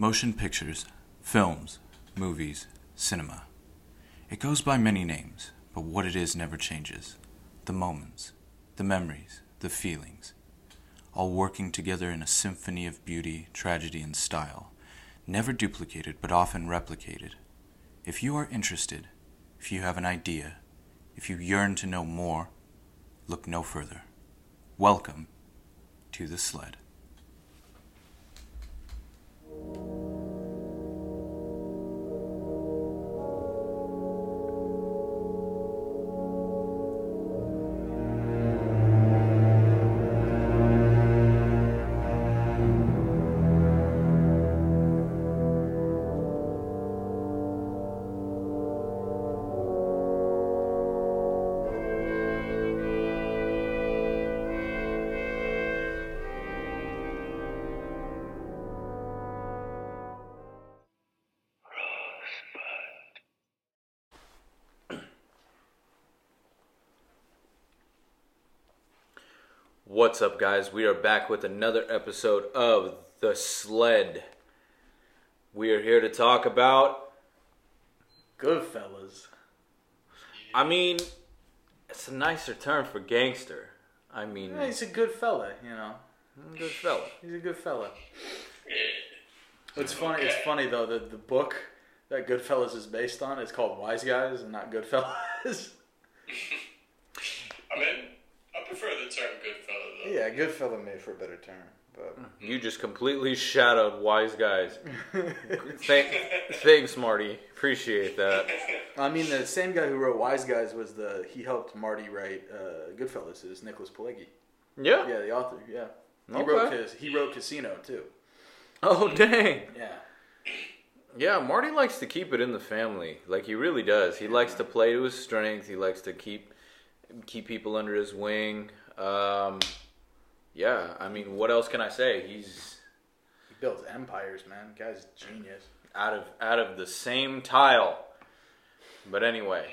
Motion pictures, films, movies, cinema. It goes by many names, but what it is never changes. The moments, the memories, the feelings, all working together in a symphony of beauty, tragedy, and style, never duplicated but often replicated. If you are interested, if you have an idea, if you yearn to know more, look no further. Welcome to the sled. Thank you. What's up, guys? We are back with another episode of The Sled. We are here to talk about. Goodfellas. I mean, it's a nicer term for gangster. I mean, Yeah, he's a good fella, you know. good fella. He's a good fella. It's funny. It's funny though that the book that Goodfellas is based on is called Wise Guys and not Goodfellas. I mean, I prefer the term Goodfellas yeah, Goodfella made for a better term, but You just completely shadowed wise guys. Thank, thanks, Marty. Appreciate that. I mean the same guy who wrote Wise Guys was the he helped Marty write uh, Goodfellas is Nicholas Pileggi. Yeah. Yeah, the author. Yeah, he Okay. wrote his he wrote Casino too. Oh, dang. Yeah. Yeah, Marty likes to keep it in the family. Like he really does. He likes to play to his strength. He likes to keep keep people under his wing. Um, yeah, I mean, what else can I say? He's He builds empires, man. Guy's genius. out of out of the same tile. But anyway,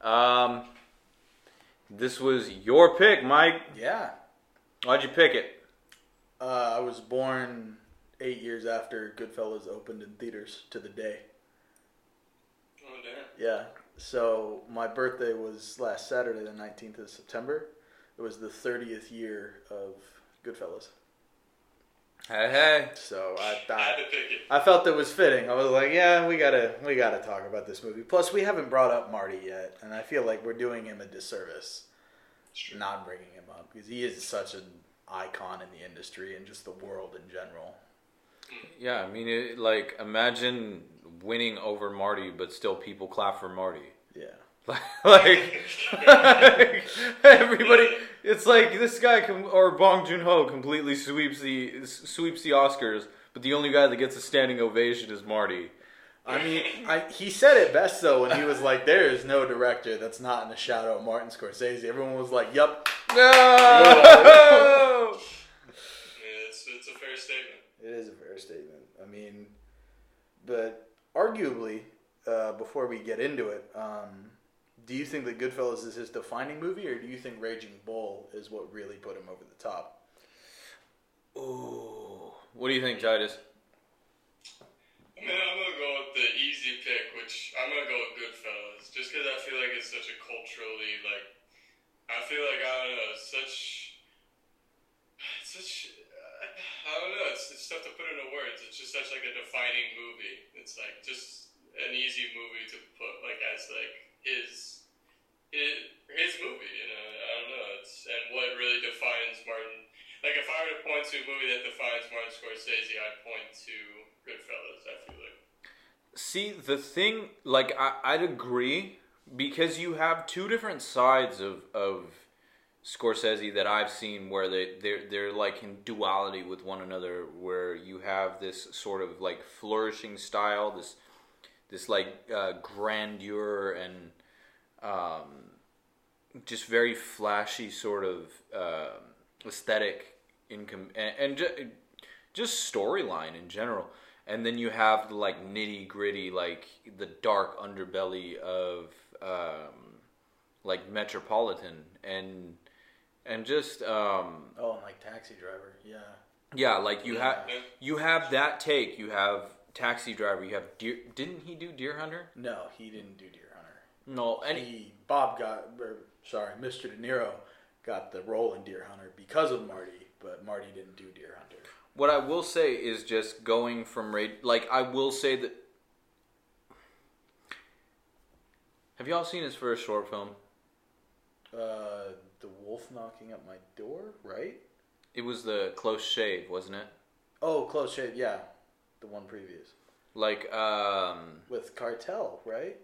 um, this was your pick, Mike. Yeah. Why'd you pick it? Uh, I was born eight years after Goodfellas opened in theaters to the day. Oh damn. Yeah. So my birthday was last Saturday, the 19th of September. It was the 30th year of Goodfellas. Hey, hey. So I I thought to pick it. I felt it was fitting. I was like, yeah, we gotta we gotta talk about this movie. Plus, we haven't brought up Marty yet, and I feel like we're doing him a disservice not bringing him up because he is such an icon in the industry and just the world in general. Mm. Yeah, I mean, it, like imagine winning over Marty, but still people clap for Marty. Yeah. like, like, everybody it's like this guy com- or bong joon-ho completely sweeps the sweeps the oscars but the only guy that gets a standing ovation is marty I mean, I, he said it best though when he was like, "There is no director that's not in the shadow of Martin Scorsese." Everyone was like, "Yup, no Yeah, it's, it's a fair statement. it is a fair statement." I mean, but arguably, uh, before we get into it, um, do you think that Goodfellas is his defining movie, or do you think Raging Bull is what really put him over the top? Ooh. what do you think titus I mean, I'm gonna go with the easy pick, which I'm gonna go with Goodfellas, just because I feel like it's such a culturally like. I feel like I don't know, it's such. It's such. I don't know. It's, it's tough to put into words. It's just such like a defining movie. It's like just an easy movie to put like as like his his, movie. You know, I don't know. It's and what really defines Martin. Like if I were to point to a movie that defines Martin Scorsese, I'd point to Goodfellas. I feel like. See, the thing, like, I, I'd agree because you have two different sides of of Scorsese that I've seen where they they're they're like in duality with one another, where you have this sort of like flourishing style, this this like uh, grandeur and um, just very flashy sort of uh, aesthetic in com- and, and ju- just storyline in general. And then you have the like nitty gritty, like the dark underbelly of um, like Metropolitan and and just um, Oh, and like Taxi Driver, yeah. yeah, like you have Yeah. you have that take. You have Taxi Driver, you have Deer. Didn't he do Deer Hunter? No, he didn't do Deer Hunter. No, and he, Bob got, or, sorry, Mr. De Niro got the role in Deer Hunter because of Marty, but Marty didn't do Deer Hunter. what I will say is just going from ra- like I will say that. Have y'all seen his first short film? Uh, the Wolf knocking at my door, right? It was the Close Shave, wasn't it? Oh, close shave, yeah, the one previous Like, um, with Keitel, right?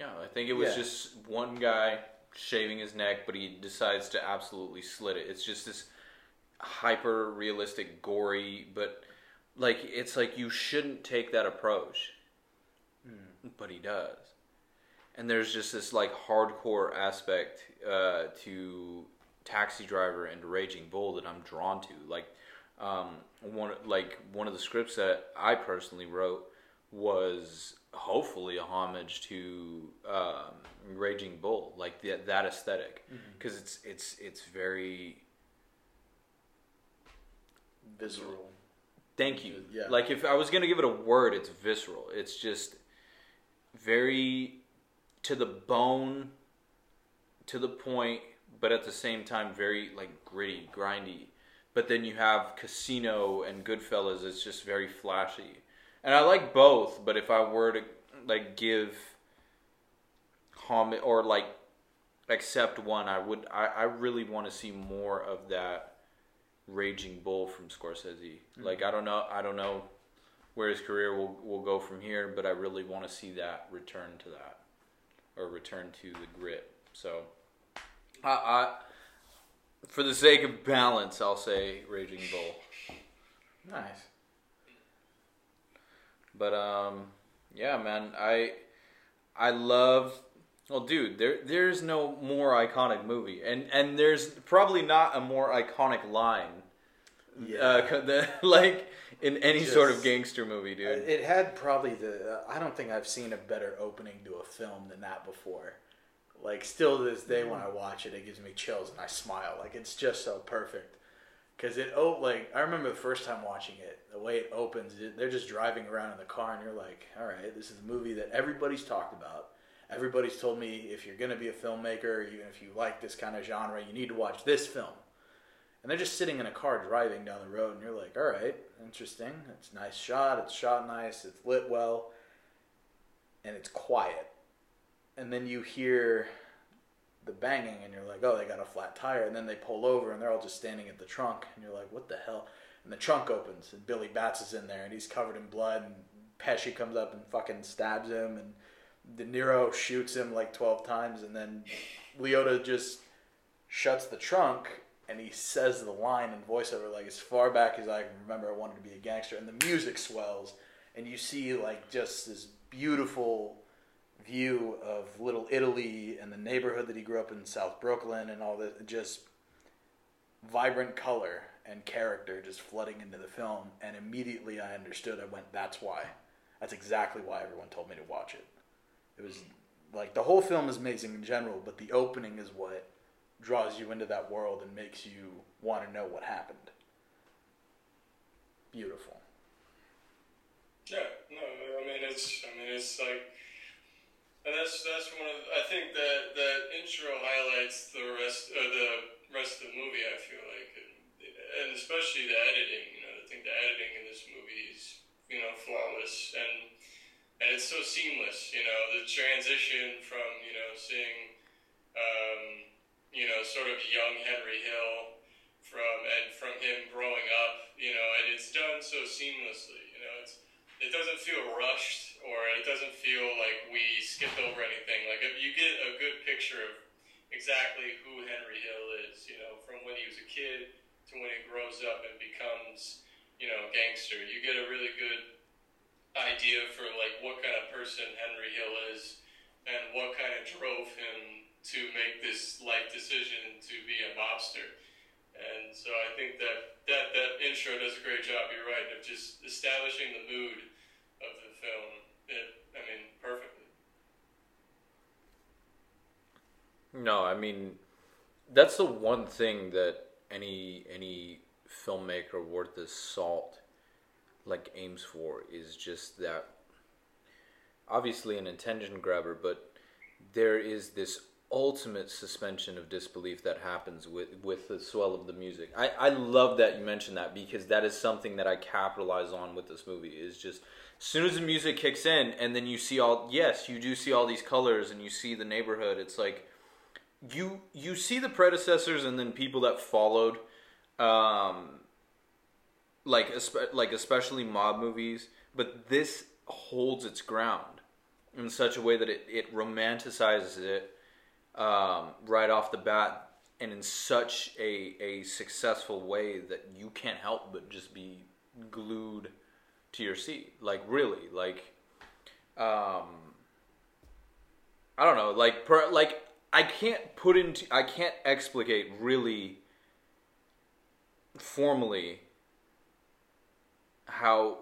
Yeah, I think it was Yeah. just one guy shaving his neck, but he decides to absolutely slit it. It's just this hyper realistic, gory, but like it's like you shouldn't take that approach, but he does. And there's just this like hardcore aspect uh, to Taxi Driver and Raging Bull that I'm drawn to. Like um, one like one of the scripts that I personally wrote was hopefully a homage to um, Raging Bull, like that that esthetic because it's it's it's very Visceral. Thank you. Yeah. Like if I was gonna give it a word, it's visceral. It's just very to the bone, to the point, but at the same time very like gritty, grindy. But then you have Casino and Goodfellas. It's just very flashy, and I like both. But if I were to like give homage or like accept one, I would. I, I really want to see more of that Raging Bull from Scorsese. Mm-hmm. Like I don't know, I don't know where his career will will go from here, but I really want to see that return to that or return to the grit. So, I, I for the sake of balance, I'll say Raging Bull. Nice. But um, yeah, man, I I love. Well, dude, there there's no more iconic movie, and and there's probably not a more iconic line. Yeah. Uh, the, like in any sort of gangster movie, dude. It had probably the. I don't think I've seen a better opening to a film than that before. Like still to this day, when I watch it, it gives me chills and I smile. Like it's just so perfect. Cause it oh like I remember the first time watching it, the way it opens, they're just driving around in the car, and you're like, all right, this is a movie that everybody's talked about. Everybody's told me if you're gonna be a filmmaker, even if you like this kind of genre, you need to watch this film. And they're just sitting in a car driving down the road, and you're like, all right, interesting. It's nice shot. It's shot nice. It's lit well, and it's quiet. And then you hear the banging, and you're like, oh, they got a flat tire. And then they pull over, and they're all just standing at the trunk, and you're like, what the hell? And the trunk opens, and Billy Batts is in there, and he's covered in blood, and Pesci comes up and fucking stabs him, and De Niro shoots him like 12 times, and then Liotta just shuts the trunk and he says the line in voiceover like as far back as I can remember I wanted to be a gangster and the music swells and you see like just this beautiful view of little Italy and the neighborhood that he grew up in South Brooklyn and all this just vibrant color and character just flooding into the film and immediately I understood I went that's why that's exactly why everyone told me to watch it it was like the whole film is amazing in general but the opening is what draws you into that world and makes you want to know what happened. Beautiful. Yeah, no, I mean it's, I mean it's like, and that's that's one of I think that that intro highlights the rest of the rest of the movie. I feel like, and, especially the editing. You know, I think the editing in this movie is you know flawless and and it's so seamless. You know, the transition from you know seeing. Um, you know, sort of young Henry Hill from and from him growing up, you know, and it's done so seamlessly. You know, it's it doesn't feel rushed or it doesn't feel like we skipped over anything. Like you get a good picture of exactly who Henry Hill is, you know, from when he was a kid to when he grows up and becomes, you know, gangster. You get a really good idea for like what kind of person Henry Hill is and what kind of drove him to make this life decision to be a mobster. And so I think that that, that intro does a great job, you're right, of just establishing the mood of the film. It, I mean, perfectly. No, I mean that's the one thing that any any filmmaker worth his salt like aims for is just that obviously an attention grabber, but there is this ultimate suspension of disbelief that happens with with the swell of the music. I I love that you mentioned that because that is something that I capitalize on with this movie is just as soon as the music kicks in and then you see all yes, you do see all these colors and you see the neighborhood. It's like you you see the predecessors and then people that followed um like like especially mob movies, but this holds its ground in such a way that it, it romanticizes it um, right off the bat and in such a, a successful way that you can't help but just be glued to your seat. Like really, like um, I don't know, like per, like I can't put into I can't explicate really formally how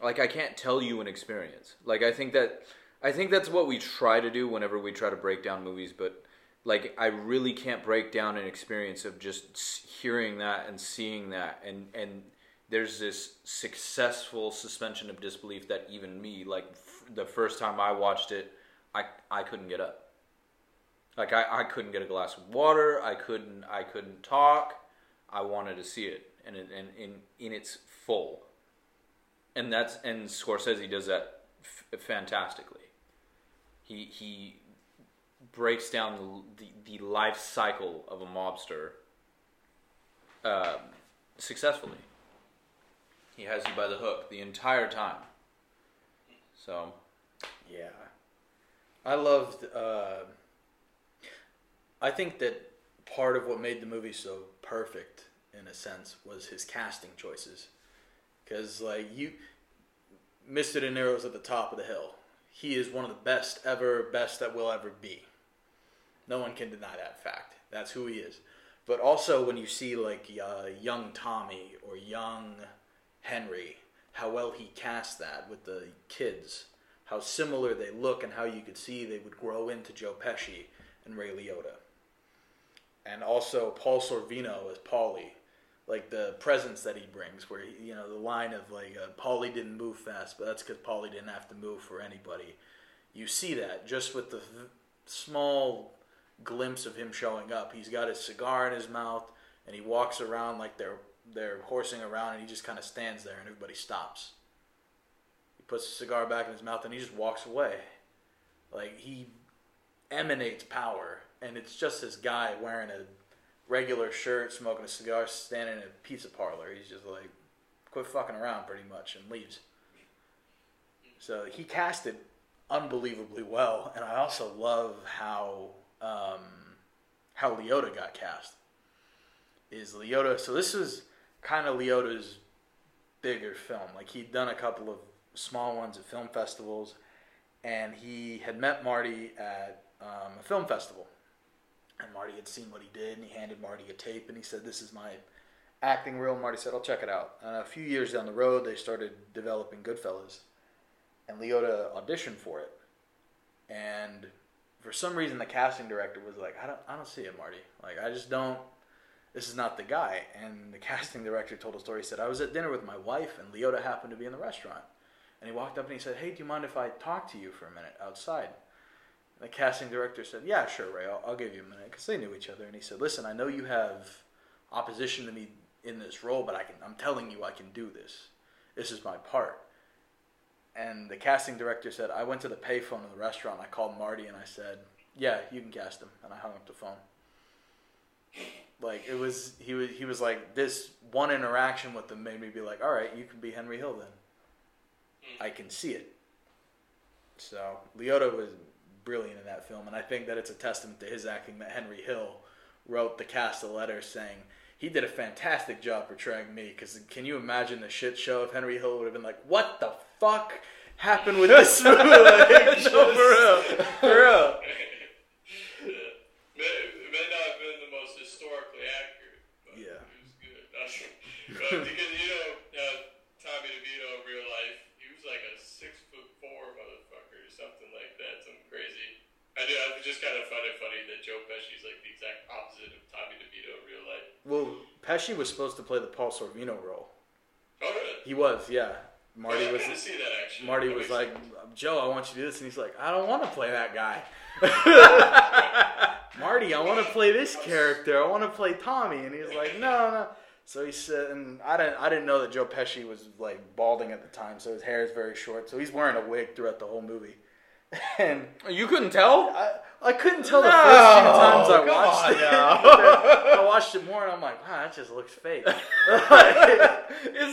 like I can't tell you an experience. Like I think that I think that's what we try to do whenever we try to break down movies, but like I really can't break down an experience of just hearing that and seeing that and and there's this successful suspension of disbelief that even me like f- the first time I watched it I I couldn't get up. Like I, I couldn't get a glass of water, I couldn't I couldn't talk. I wanted to see it and in in in, in its full and that's and Scorsese does that f- fantastically. He he breaks down the, the, the life cycle of a mobster um, successfully. He has you by the hook the entire time. So Yeah, I loved. Uh, I think that part of what made the movie so perfect, in a sense, was his casting choices. Because like you, Mr. De Niro's at the top of the hill. He is one of the best ever, best that will ever be. No one can deny that fact. That's who he is. But also when you see like uh, young Tommy or young Henry, how well he cast that with the kids, how similar they look, and how you could see they would grow into Joe Pesci and Ray Liotta. And also Paul Sorvino as Paulie, like the presence that he brings, where he, you know the line of like uh, Paulie didn't move fast, but that's because Paulie didn't have to move for anybody. You see that just with the small glimpse of him showing up. He's got his cigar in his mouth, and he walks around like they're they're horsing around, and he just kind of stands there, and everybody stops. He puts the cigar back in his mouth, and he just walks away. Like he emanates power, and it's just this guy wearing a regular shirt, smoking a cigar, standing in a pizza parlor. He's just like, quit fucking around, pretty much, and leaves. So he cast it unbelievably well, and I also love how um, how Liotta got cast. Is Liotta? So this is kind of Liotta's bigger film. Like he'd done a couple of small ones at film festivals, and he had met Marty at um, a film festival. And Marty had seen what he did, and he handed Marty a tape, and he said, "This is my acting reel." Marty said, "I'll check it out." And a few years down the road, they started developing Goodfellas, and Liotta auditioned for it. And for some reason, the casting director was like, "I don't, I don't see it, Marty. Like, I just don't. This is not the guy." And the casting director told a story. He said, "I was at dinner with my wife, and Liotta happened to be in the restaurant." And he walked up and he said, "Hey, do you mind if I talk to you for a minute outside?" The casting director said, "Yeah, sure, Ray. I'll, I'll give you a minute because they knew each other." And he said, "Listen, I know you have opposition to me in this role, but I can. I'm telling you, I can do this. This is my part." And the casting director said, "I went to the payphone of the restaurant. I called Marty and I said, "Yeah, you can cast him." And I hung up the phone. Like it was, he was, he was like this one interaction with them made me be like, "All right, you can be Henry Hill then." I can see it. So Liotta was brilliant in that film, and I think that it's a testament to his acting that Henry Hill wrote the cast a letter saying he did a fantastic job portraying me. Because can you imagine the shit show if Henry Hill would have been like, "What the fuck happened with this movie?" Like, no, for real, for real. Yeah. May, it may not have been the most historically accurate, but Yeah. it was good. but because you know uh, Tommy DeVito in real life, he was like a six foot four motherfucker or something like that, something crazy. I do. I just kind of find it funny that Joe Pesci's like the exact opposite of Tommy DeVito in real life. Well, Pesci was supposed to play the Paul Sorvino role, Oh really? He was, yeah. Marty oh, I was. kind see that actually. Marty That was like, Joe, I want you to do this, and he's like, I don't want to play that guy. Marty, I want to play this character. I want to play Tommy, and he's like, no, no. So he said, and I didn't, I didn't know that Joe Pesci was like balding at the time, so his hair is very short. So he's wearing a wig throughout the whole movie, and You couldn't tell? I, I couldn't tell the No, first few times I watched on it. now. I watched it more, and I'm like, wow, that just looks fake. is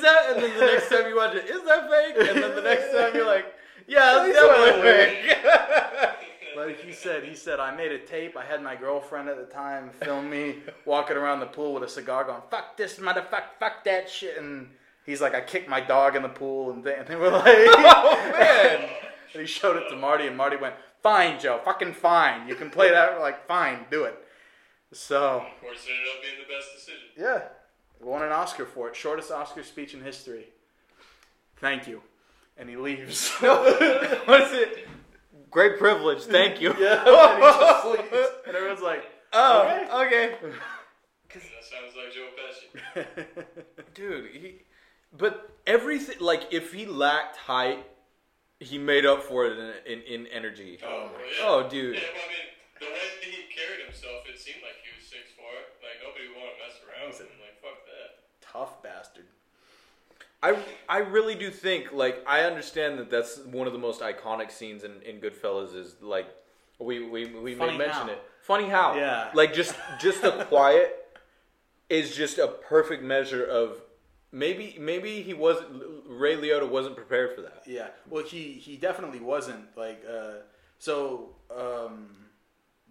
that? And then the next time you watch it, is that fake? And then the next time you're like, yeah, that's definitely fake. But he said, he said, I made a tape. I had my girlfriend at the time film me walking around the pool with a cigar, going, "Fuck this motherfucker, fuck that shit." And he's like, I kicked my dog in the pool, and they, and they were like, oh man. And he showed it to Marty, and Marty went, "Fine, Joe, fucking fine. You can play that. We're like, fine, do it." So Of course, it ended up being the best decision. yeah, won an Oscar for it. Shortest Oscar speech in history. Thank you. And he leaves. what is it? Great privilege. Thank you. yeah, and he just leaves. And everyone's like, Oh, Okay. okay. That sounds like Joe Pesci. Dude, he. But everything, like, if he lacked height, he made up for it in, in, in energy. Oh, yeah. Oh, dude. Yeah, well, I mean, the way he carried himself, it seemed like he was six four. Like nobody would want to mess around with him. Like fuck that. tough bastard. I, I really do think like I understand that that's one of the most iconic scenes in, in Goodfellas is like we we, we may mention how. it. Funny how? Yeah. Like just just the quiet is just a perfect measure of maybe maybe he wasn't Ray Liotta wasn't prepared for that. Yeah. Well, he he definitely wasn't like uh, so. Um,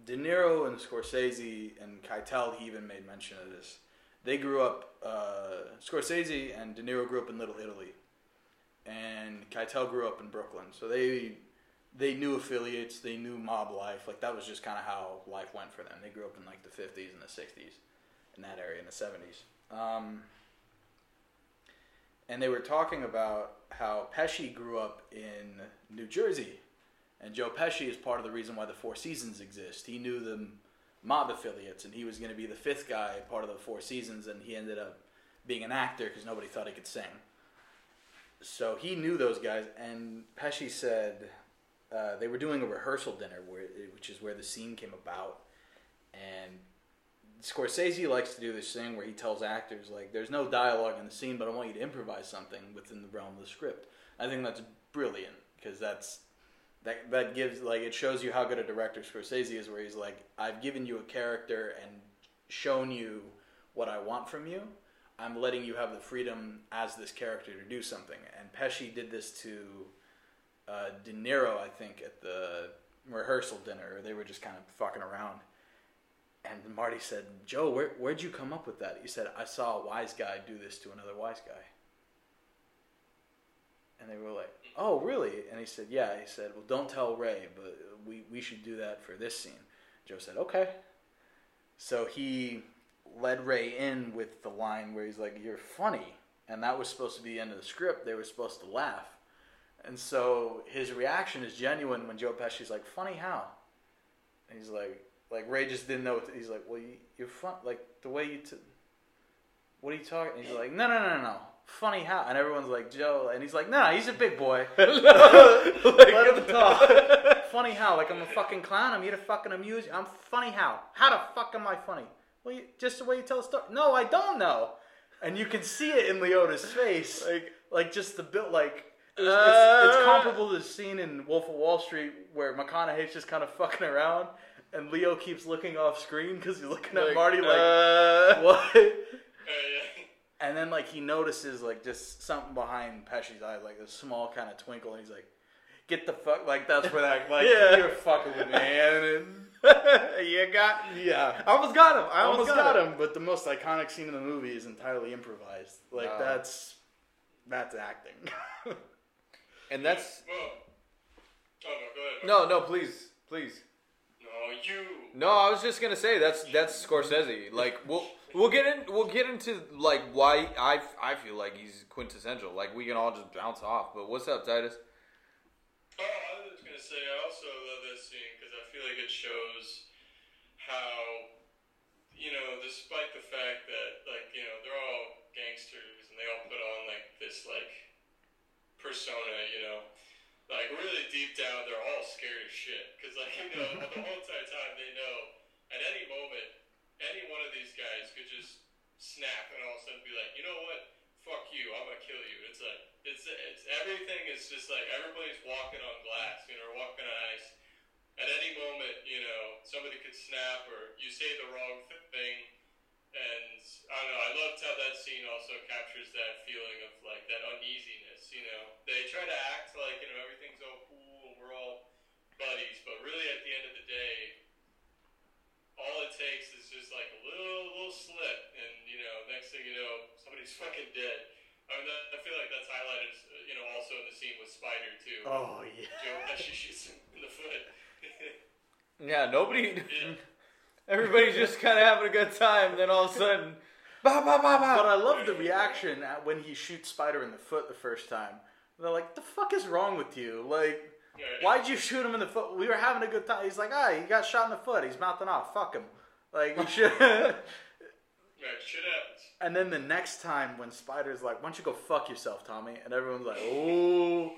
De Niro and Scorsese and Keitel, he even made mention of this. They grew up. Uh, Scorsese and De Niro grew up in Little Italy, and Keitel grew up in Brooklyn. So they they knew affiliates. They knew mob life. Like that was just kind of how life went for them. They grew up in like the fifties and the sixties, in that area in the seventies. Um, and they were talking about how Pesci grew up in New Jersey, and Joe Pesci is part of the reason why the Four Seasons exist. He knew the mob affiliates, and he was going to be the fifth guy, part of the Four Seasons, and he ended up being an actor because nobody thought he could sing. So he knew those guys, and Pesci said uh, they were doing a rehearsal dinner, where, which is where the scene came about, and Scorsese likes to do this thing where he tells actors like, "There's no dialogue in the scene, but I want you to improvise something within the realm of the script." I think that's brilliant because that's that that gives like it shows you how good a director Scorsese is, where he's like, "I've given you a character and shown you what I want from you. I'm letting you have the freedom as this character to do something." And Pesci did this to uh, De Niro, I think, at the rehearsal dinner. They were just kind of fucking around. And Marty said, Joe, where, where'd you come up with that? He said, I saw a wise guy do this to another wise guy. And they were like, oh, really? And he said, yeah. He said, well, don't tell Ray, but we, we should do that for this scene. Joe said, okay. So he led Ray in with the line where he's like, you're funny. And that was supposed to be the end of the script. They were supposed to laugh. And so his reaction is genuine when Joe Pesci's like, funny how? And he's like, like Ray just didn't know. What to, he's like, well, you, you're fun. Like the way you, t- what are you talking? And he's like, no, no, no, no, no. Funny how? And everyone's like, Joe. And he's like, no, he's a big boy. Let him talk. funny how? Like I'm a fucking clown. I'm here to fucking amuse you. I'm funny how? How the fuck am I funny? Well, you, just the way you tell a story. No, I don't know. And you can see it in Liotta's face, like, like just the bit, like. It's, it's, it's Uh. comparable to the scene in Wolf of Wall Street where McConaughey's just kind of fucking around, and Leo keeps looking off screen because he's looking at Marty like, uh, what? Uh. And then like he notices like just something behind Pesci's eye, like a small kind of twinkle, and he's like, "Get the fuck!" Like that's where that like Yeah. you're fucking with me, and you got. yeah, I almost got him. I I almost, almost got him. But the most iconic scene in the movie is entirely improvised. Like No. that's that's acting. And that's Well. Oh no, go ahead. no, no. Please, please. No, you. No, I was just gonna say that's that's Scorsese. Like we'll we'll get in we'll get into like why I I feel like he's quintessential. Like we can all just bounce off. But what's up, Titus? Oh, I was gonna say I also love this scene because I feel like it shows how, you know, despite the fact that like you know they're all gangsters, and they all put on like this like persona, you know. Like really deep down, they're all scared as shit because like you know the whole entire time they know at any moment any one of these guys could just snap and all of a sudden be like, you know what, fuck you, I'm gonna kill you. It's like it's it's everything is just like everybody's walking on glass, you know, or walking on ice. At any moment, you know, somebody could snap or you say the wrong thing. And I don't know. I loved how that scene also captures that feeling of like that uneasiness. You know, they try to act like you know everything's all cool and we're all buddies, but really at the end of the day, all it takes is just like a little little slip, and you know, next thing you know, somebody's fucking dead. I mean, that, I feel like that's highlighted, you know, also in the scene with Spider too. Oh yeah. Joe Pesci shoots him in the foot. Yeah, nobody. yeah. Everybody's just kind of having a good time. Then all of a sudden, ba ba ba But. I love the reaction at when he shoots Spider in the foot the first time. They're like, "The fuck is wrong with you? Like, Yeah. why'd you shoot him in the foot? We were having a good time." He's like, "Ah, he got shot in the foot. He's mouthing off. Fuck him." Like, you should. Right, shit happens. And then the next time when Spider's like, "Why don't you go fuck yourself, Tommy?" and everyone's like, "Oh,"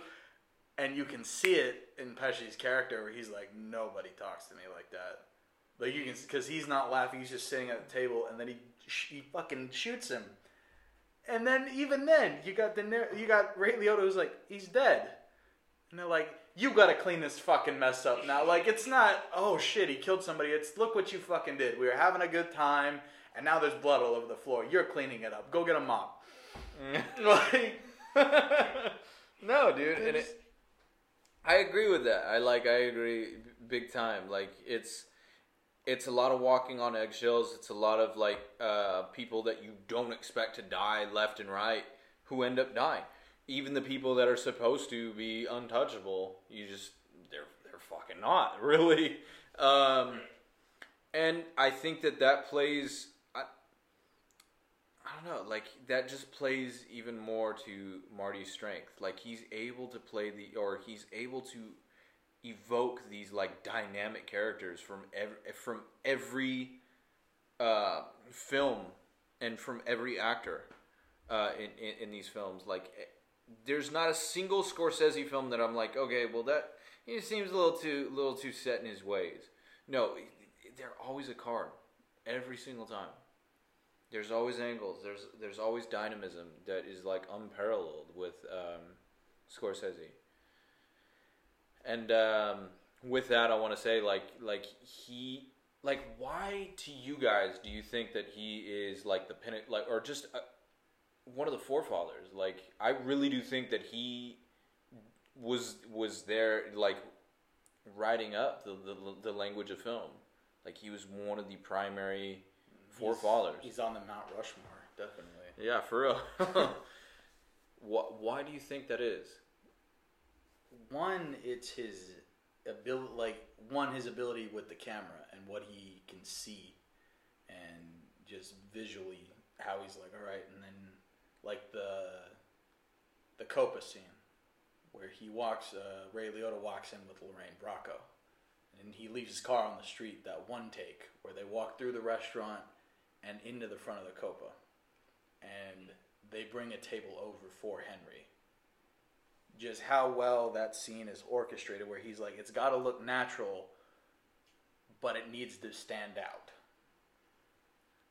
and you can see it in Pesci's character where he's like, "Nobody talks to me like that." Like you can, because he's not laughing. He's just sitting at the table, and then he he fucking shoots him. And then even then, you got the you got Ray Liotta who's like, he's dead, and they're like, you got to clean this fucking mess up now. Like it's not, oh shit, he killed somebody. It's look what you fucking did. We were having a good time, and now there's blood all over the floor. You're cleaning it up. Go get a mop. like, no, dude, and it, I agree with that. I like. I agree big time. Like it's. It's a lot of walking on eggshells. It's a lot of like uh, people that you don't expect to die left and right who end up dying. Even the people that are supposed to be untouchable, you just they're they're fucking not really. Um, and I think that that plays. I, don't know, like that just plays even more to Marty's strength. Like he's able to play the, or he's able to evoke these like dynamic characters from every from every uh, film and from every actor uh, in, in in these films. Like, eh, there's not a single Scorsese film that I'm like, okay, well that he seems a little too little too set in his ways. No, they're always a card every single time. There's always angles. There's there's always dynamism that is like unparalleled with um, Scorsese. And um, with that, I want to say like like he like why to you guys do you think that he is like the pin like or just uh, one of the forefathers? Like I really do think that he was was there like writing up the, the the language of film. Like he was one of the primary forefathers. he's on the Mount Rushmore, definitely. Yeah, for real. why, why do you think that is? one it's his ability like one his ability with the camera and what he can see and just visually how he's like all right and then like the the copa scene where he walks uh, ray liotta walks in with lorraine bracco and he leaves his car on the street that one take where they walk through the restaurant and into the front of the copa. And they bring a table over for henry. Just how well that scene is orchestrated where he's like it's got to look natural but it needs to stand out.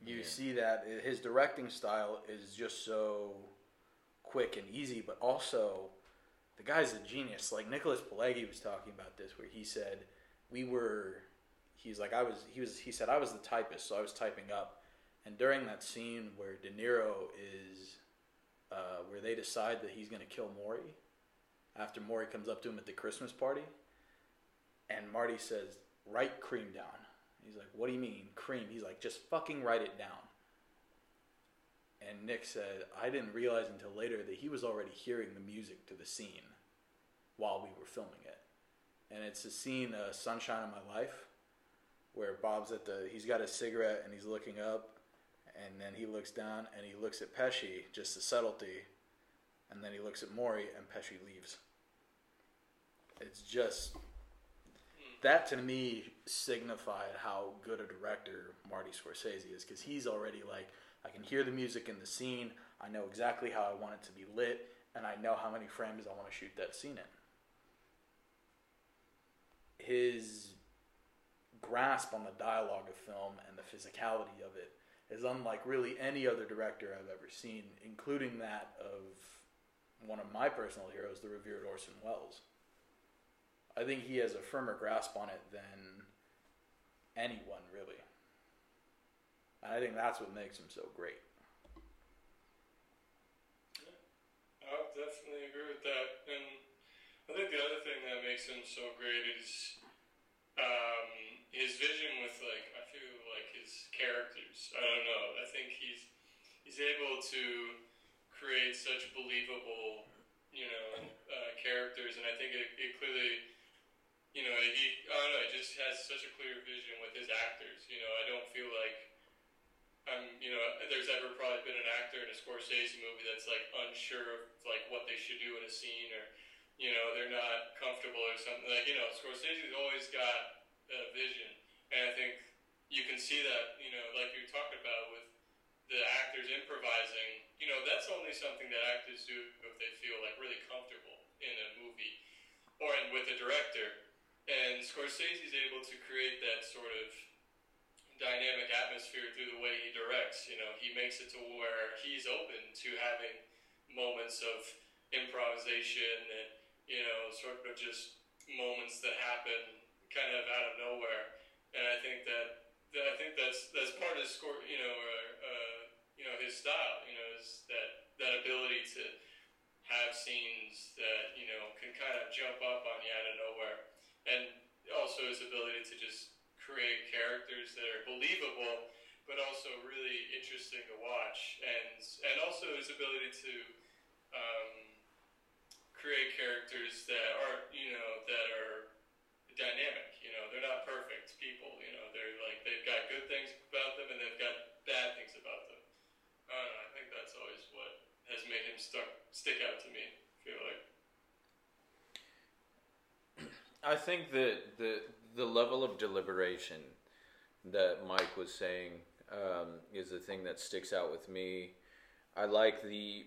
You Yeah. see that uh, his directing style is just so quick and easy but also the guy's a genius. Like nicholas pileggi was talking about this where he said we were he's like i was he was he said i was the typist so i was typing up and during that scene where de niro is uh, where they decide that he's going to kill Morrie after Morrie comes up to him at the Christmas party, and Marty says, "Write cream down." He's like, "What do you mean cream?" He's like, "Just fucking write it down." And Nick said, "I didn't realize until later that he was already hearing the music to the scene while we were filming it." And it's a scene, uh, "Sunshine of My Life," where Bob's at the he's got a cigarette and he's looking up, and then he looks down and he looks at Pesci, just the subtlety, and then he looks at Morrie and Pesci leaves. It's just that to me signified how good a director Marty Scorsese is because he's already like I can hear the music in the scene. I know exactly how I want it to be lit, and I know how many frames I want to shoot that scene in. His grasp on the dialogue of film and the physicality of it is unlike really any other director I've ever seen, including that of one of my personal heroes, the revered Orson Welles. I think he has a firmer grasp on it than anyone, really. And I think that's what makes him so great. I definitely agree with that. And I think the other thing that makes him so great is um, his vision with like I feel like his characters. I don't know. I think he's he's able to create such believable, you know, uh, characters, and I think it, it clearly, you know, he I don't know. He just has such a clear vision with his actors. You know, I don't feel like. I'm, you know, there's ever probably been an actor in a Scorsese movie that's like unsure of like what they should do in a scene, or you know, they're not comfortable or something. Like you know, Scorsese's always got a vision, and I think you can see that. You know, like you talked about with the actors improvising. You know, that's only something that actors do if they feel like really comfortable in a movie, or in, with a director. And Scorsese's able to create that sort of dynamic atmosphere through the way he directs. You know, he makes it to where he's open to having moments of improvisation and you know, sort of just moments that happen kind of out of nowhere. And I think that I think that's that's part of his score. You know, uh, uh, you know his style. You know, is that that ability to have scenes that you know can kind of jump up on you out of nowhere, and also his ability to just create characters that are believable, but also really interesting to watch, and and also his ability to um, create characters that are you know that are dynamic. You know, they're not perfect people. You know, they're like they've got good things about them and they've got bad things about them. I don't know. I think that's always what has made him stuck stick out to me. I feel like. I think that the the level of deliberation that Mike was saying um, is the thing that sticks out with me. I like the.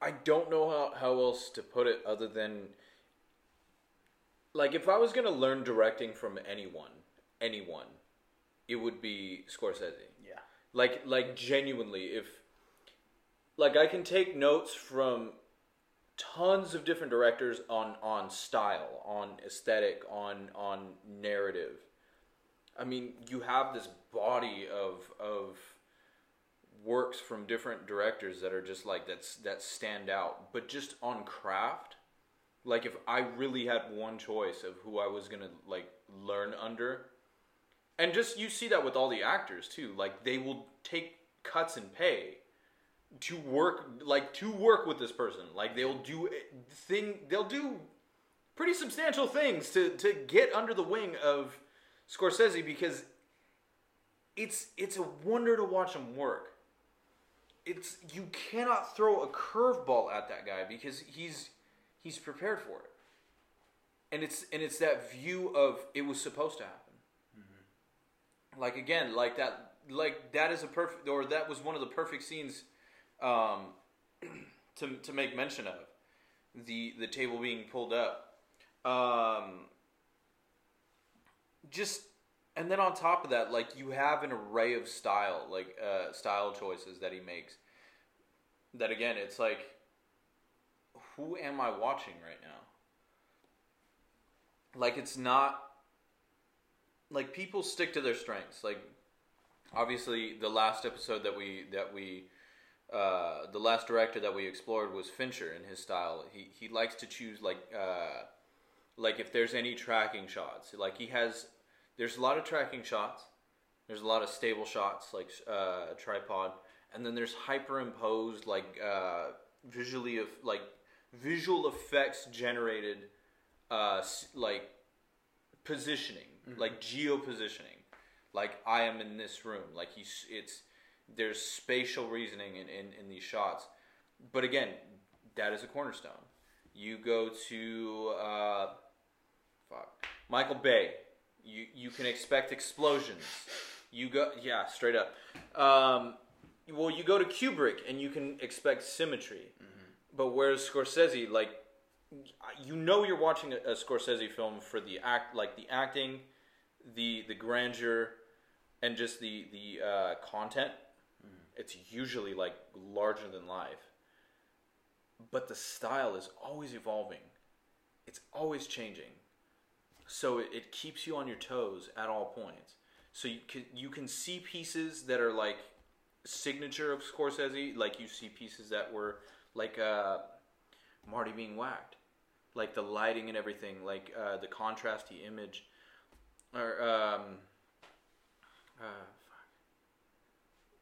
I don't know how, how else to put it other than. Like, if I was going to learn directing from anyone, anyone, it would be Scorsese. Yeah. Like, like genuinely, if. Like, I can take notes from tons of different directors on on style, on aesthetic, on on narrative. I mean, you have this body of of works from different directors that are just like that's that stand out, but just on craft. Like if I really had one choice of who I was gonna like learn under, and just you see that with all the actors too. Like they will take cuts and pay to work like to work with this person. Like they'll do eh, thing they'll do pretty substantial things to to get under the wing of Scorsese because it's it's a wonder to watch him work. It's you cannot throw a curveball at that guy because he's he's prepared for it. And it's and it's that view of it was supposed to happen like again like that like that is a perfect or that was one of the perfect scenes um, to to make mention of the the table being pulled up. Um, just and then on top of that, like you have an array of style, like uh, style choices that he makes. That again, it's like, who am I watching right now? Like it's not like people stick to their strengths. Like obviously, the last episode that we that we uh, the last director that we explored was Fincher in his style. He he likes to choose like uh, like if there's any tracking shots, like he has. There's a lot of tracking shots. There's a lot of stable shots, like uh, tripod, and then there's hyperimposed, like uh, visually of like visual effects generated, uh, like positioning, like geo positioning. Like I am in this room. Like he's it's there's spatial reasoning in, in, in these shots. But again, that is a cornerstone. You go to uh, fuck Michael Bay. You you can expect explosions. You go yeah straight up. Um, well, you go to Kubrick and you can expect symmetry, Mm-hmm. but whereas Scorsese, like, you know, you're watching a, a Scorsese film for the act, like the acting, the the grandeur, and just the the uh, content. It's usually like larger than life, but the style is always evolving. It's always changing, so it, it keeps you on your toes at all points. So you can you can see pieces that are like signature of Scorsese, like you see pieces that were like uh, Marty being whacked, like the lighting and everything, like uh, the contrasty image, or um, uh, fuck.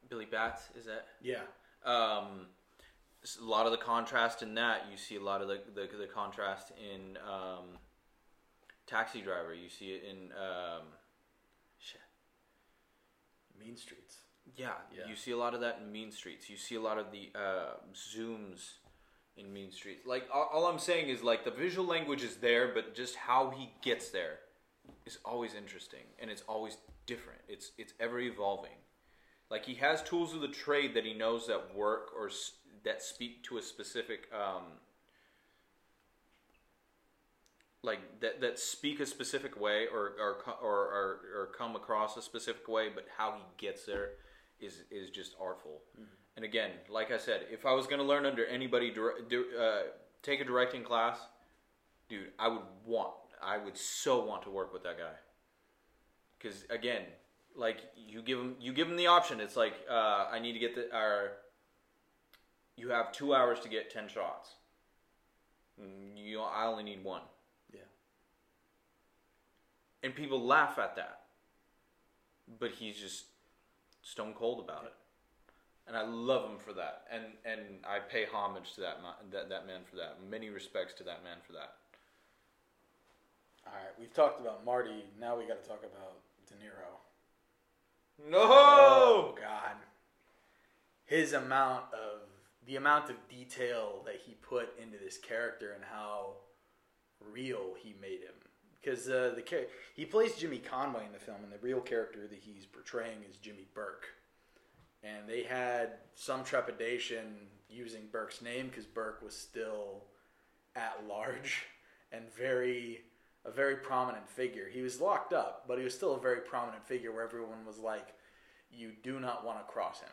Billy Batts is that? Yeah. Um, a lot of the contrast in that you see a lot of the the, the contrast in um, Taxi Driver. You see it in um, shit. Mean Streets. Yeah, Yeah. you see a lot of that in Mean Streets. You see a lot of the uh, zooms in Mean Streets. Like all, all I'm saying is like the visual language is there, but just how he gets there is always interesting and it's always different. It's it's ever evolving. Like he has tools of the trade that he knows that work or s- that speak to a specific um, like that that speak a specific way or or, or or or come across a specific way, but how he gets there is is just artful. And again, like I said, if I was going to learn under anybody, uh, take a directing class, dude, I would want, I would so want to work with that guy. Because again, like you give him, you give him the option. It's like uh, I need to get the, or you have two hours to get ten shots. Mm, You, I only need one Yeah. and people laugh at that. But he's just stone cold about it, and I love him for that, and and I pay homage to that that that man for that. Many respects to that man for that. All right, we've talked about Marty. Now we got to talk about De Niro. No, Oh God, his amount of the amount of detail that he put into this character and how real he made him. Because uh, the char- he plays Jimmy Conway in the film, and the real character that he's portraying is Jimmy Burke. And they had some trepidation using Burke's name because Burke was still at large and very a very prominent figure. He was locked up, but he was still a very prominent figure where everyone was like, "You do not want to cross him."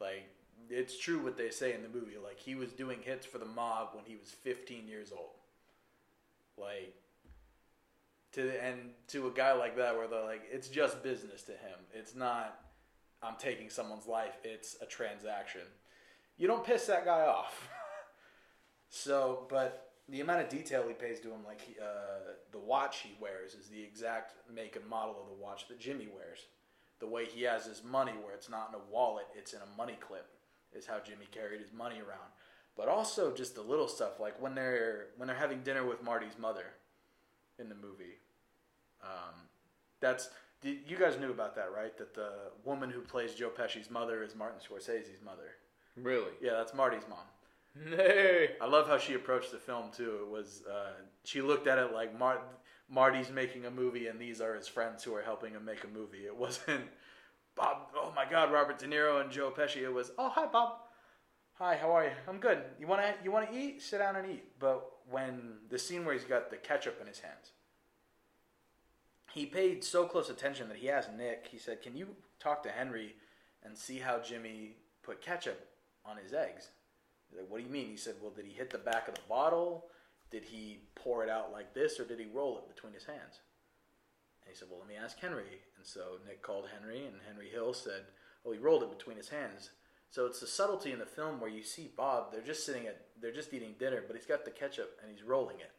Like it's true what they say in the movie. Like he was doing hits for the mob when he was 15 years old. Like to and to a guy like that, where they're like, it's just business to him. It's not I'm taking someone's life. It's a transaction. You don't piss that guy off. so, but the amount of detail he pays to him, like he, uh, the watch he wears, is the exact make and model of the watch that Jimmy wears. The way he has his money, where it's not in a wallet, it's in a money clip, is how Jimmy carried his money around. But also just the little stuff, like when they're when they're having dinner with Marty's mother in the movie. Um, that's you guys knew about that, right? That the woman who plays Joe Pesci's mother is Martin Scorsese's mother. really? Yeah, that's Marty's mom. I love how she approached the film too. It was uh, she looked at it like Mar- Marty's making a movie, and these are his friends who are helping him make a movie. It wasn't Bob. Oh my God, Robert De Niro and Joe Pesci. It was oh hi Bob, hi how are you? I'm good. You wanna you wanna eat? Sit down and eat. But when the scene where he's got the ketchup in his hands, he paid so close attention that he asked Nick. He said, "Can you talk to Henry and see how Jimmy put ketchup on his eggs?" Like, what do you mean? He said, well, did he hit the back of the bottle? Did he pour it out like this, or did he roll it between his hands? And he said, well, let me ask Henry. And so Nick called Henry, and Henry Hill said, oh, he rolled it between his hands. So it's the subtlety in the film where you see Bob, they're just sitting at, they're just eating dinner, but he's got the ketchup and he's rolling it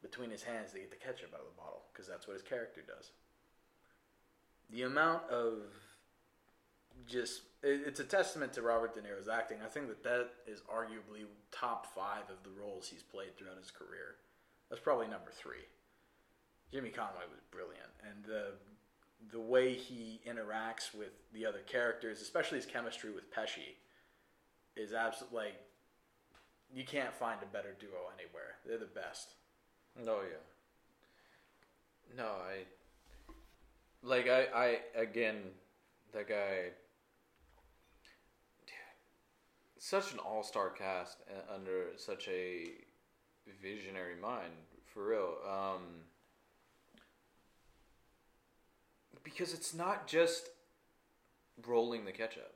between his hands to get the ketchup out of the bottle, because that's what his character does. The amount of just it- it's a testament to Robert De Niro's acting. I think that that is arguably top five of the roles he's played throughout his career. That's probably number three. Jimmy Conway was brilliant, and the the way he interacts with the other characters, especially his chemistry with Pesci, is absolutely like you can't find a better duo anywhere. They're the best. No, Oh yeah. No, I like I I again that guy such an all-star cast uh, under such a visionary mind for real um, because it's not just rolling the ketchup.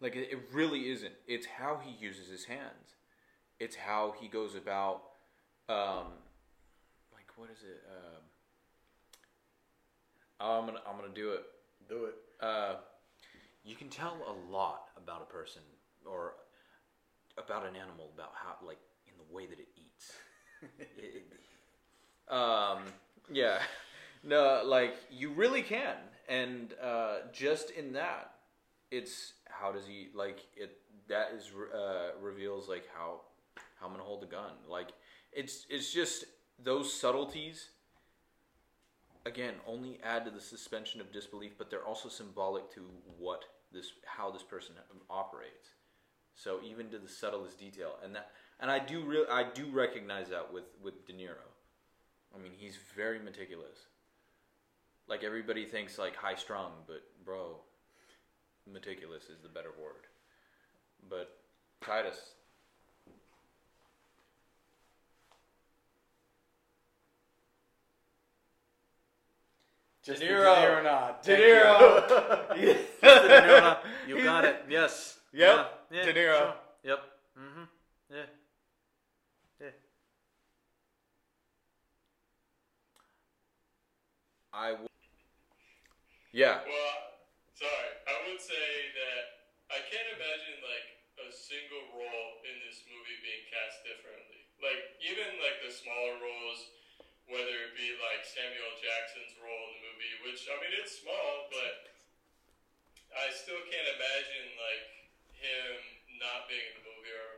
Like it, really isn't. It's how he uses his hands. It's how he goes about um, like what is it um, i'm gonna i'm gonna do it. Do it. uh, you can tell a lot about a person or about an animal about how like in the way that it eats. It- it- um yeah. No like you really can. And uh, just in that it's how does he like it that is uh, reveals like how how i'm gonna hold the gun. Like it's it's just those subtleties again only add to the suspension of disbelief but they're also symbolic to what this how this person operates so even to the subtlest detail and that and i do real i do recognize that with with de niro i mean he's very meticulous like everybody thinks like high strung but bro meticulous is the better word but titus Just De Niro. De Niro nod. De Niro. you. Just the De Niro nod. You got it. Yes. Yep. Yeah. De Niro. sure. Yep. Mm-hmm. Yeah. Yeah. I. W- yeah. Well, sorry. I would say that I can't imagine like a single role in this movie being cast differently. Like even like the smaller roles, whether it be like Samuel Jackson's role in the movie, which I mean it's small, but I still can't imagine like him not being in the movie or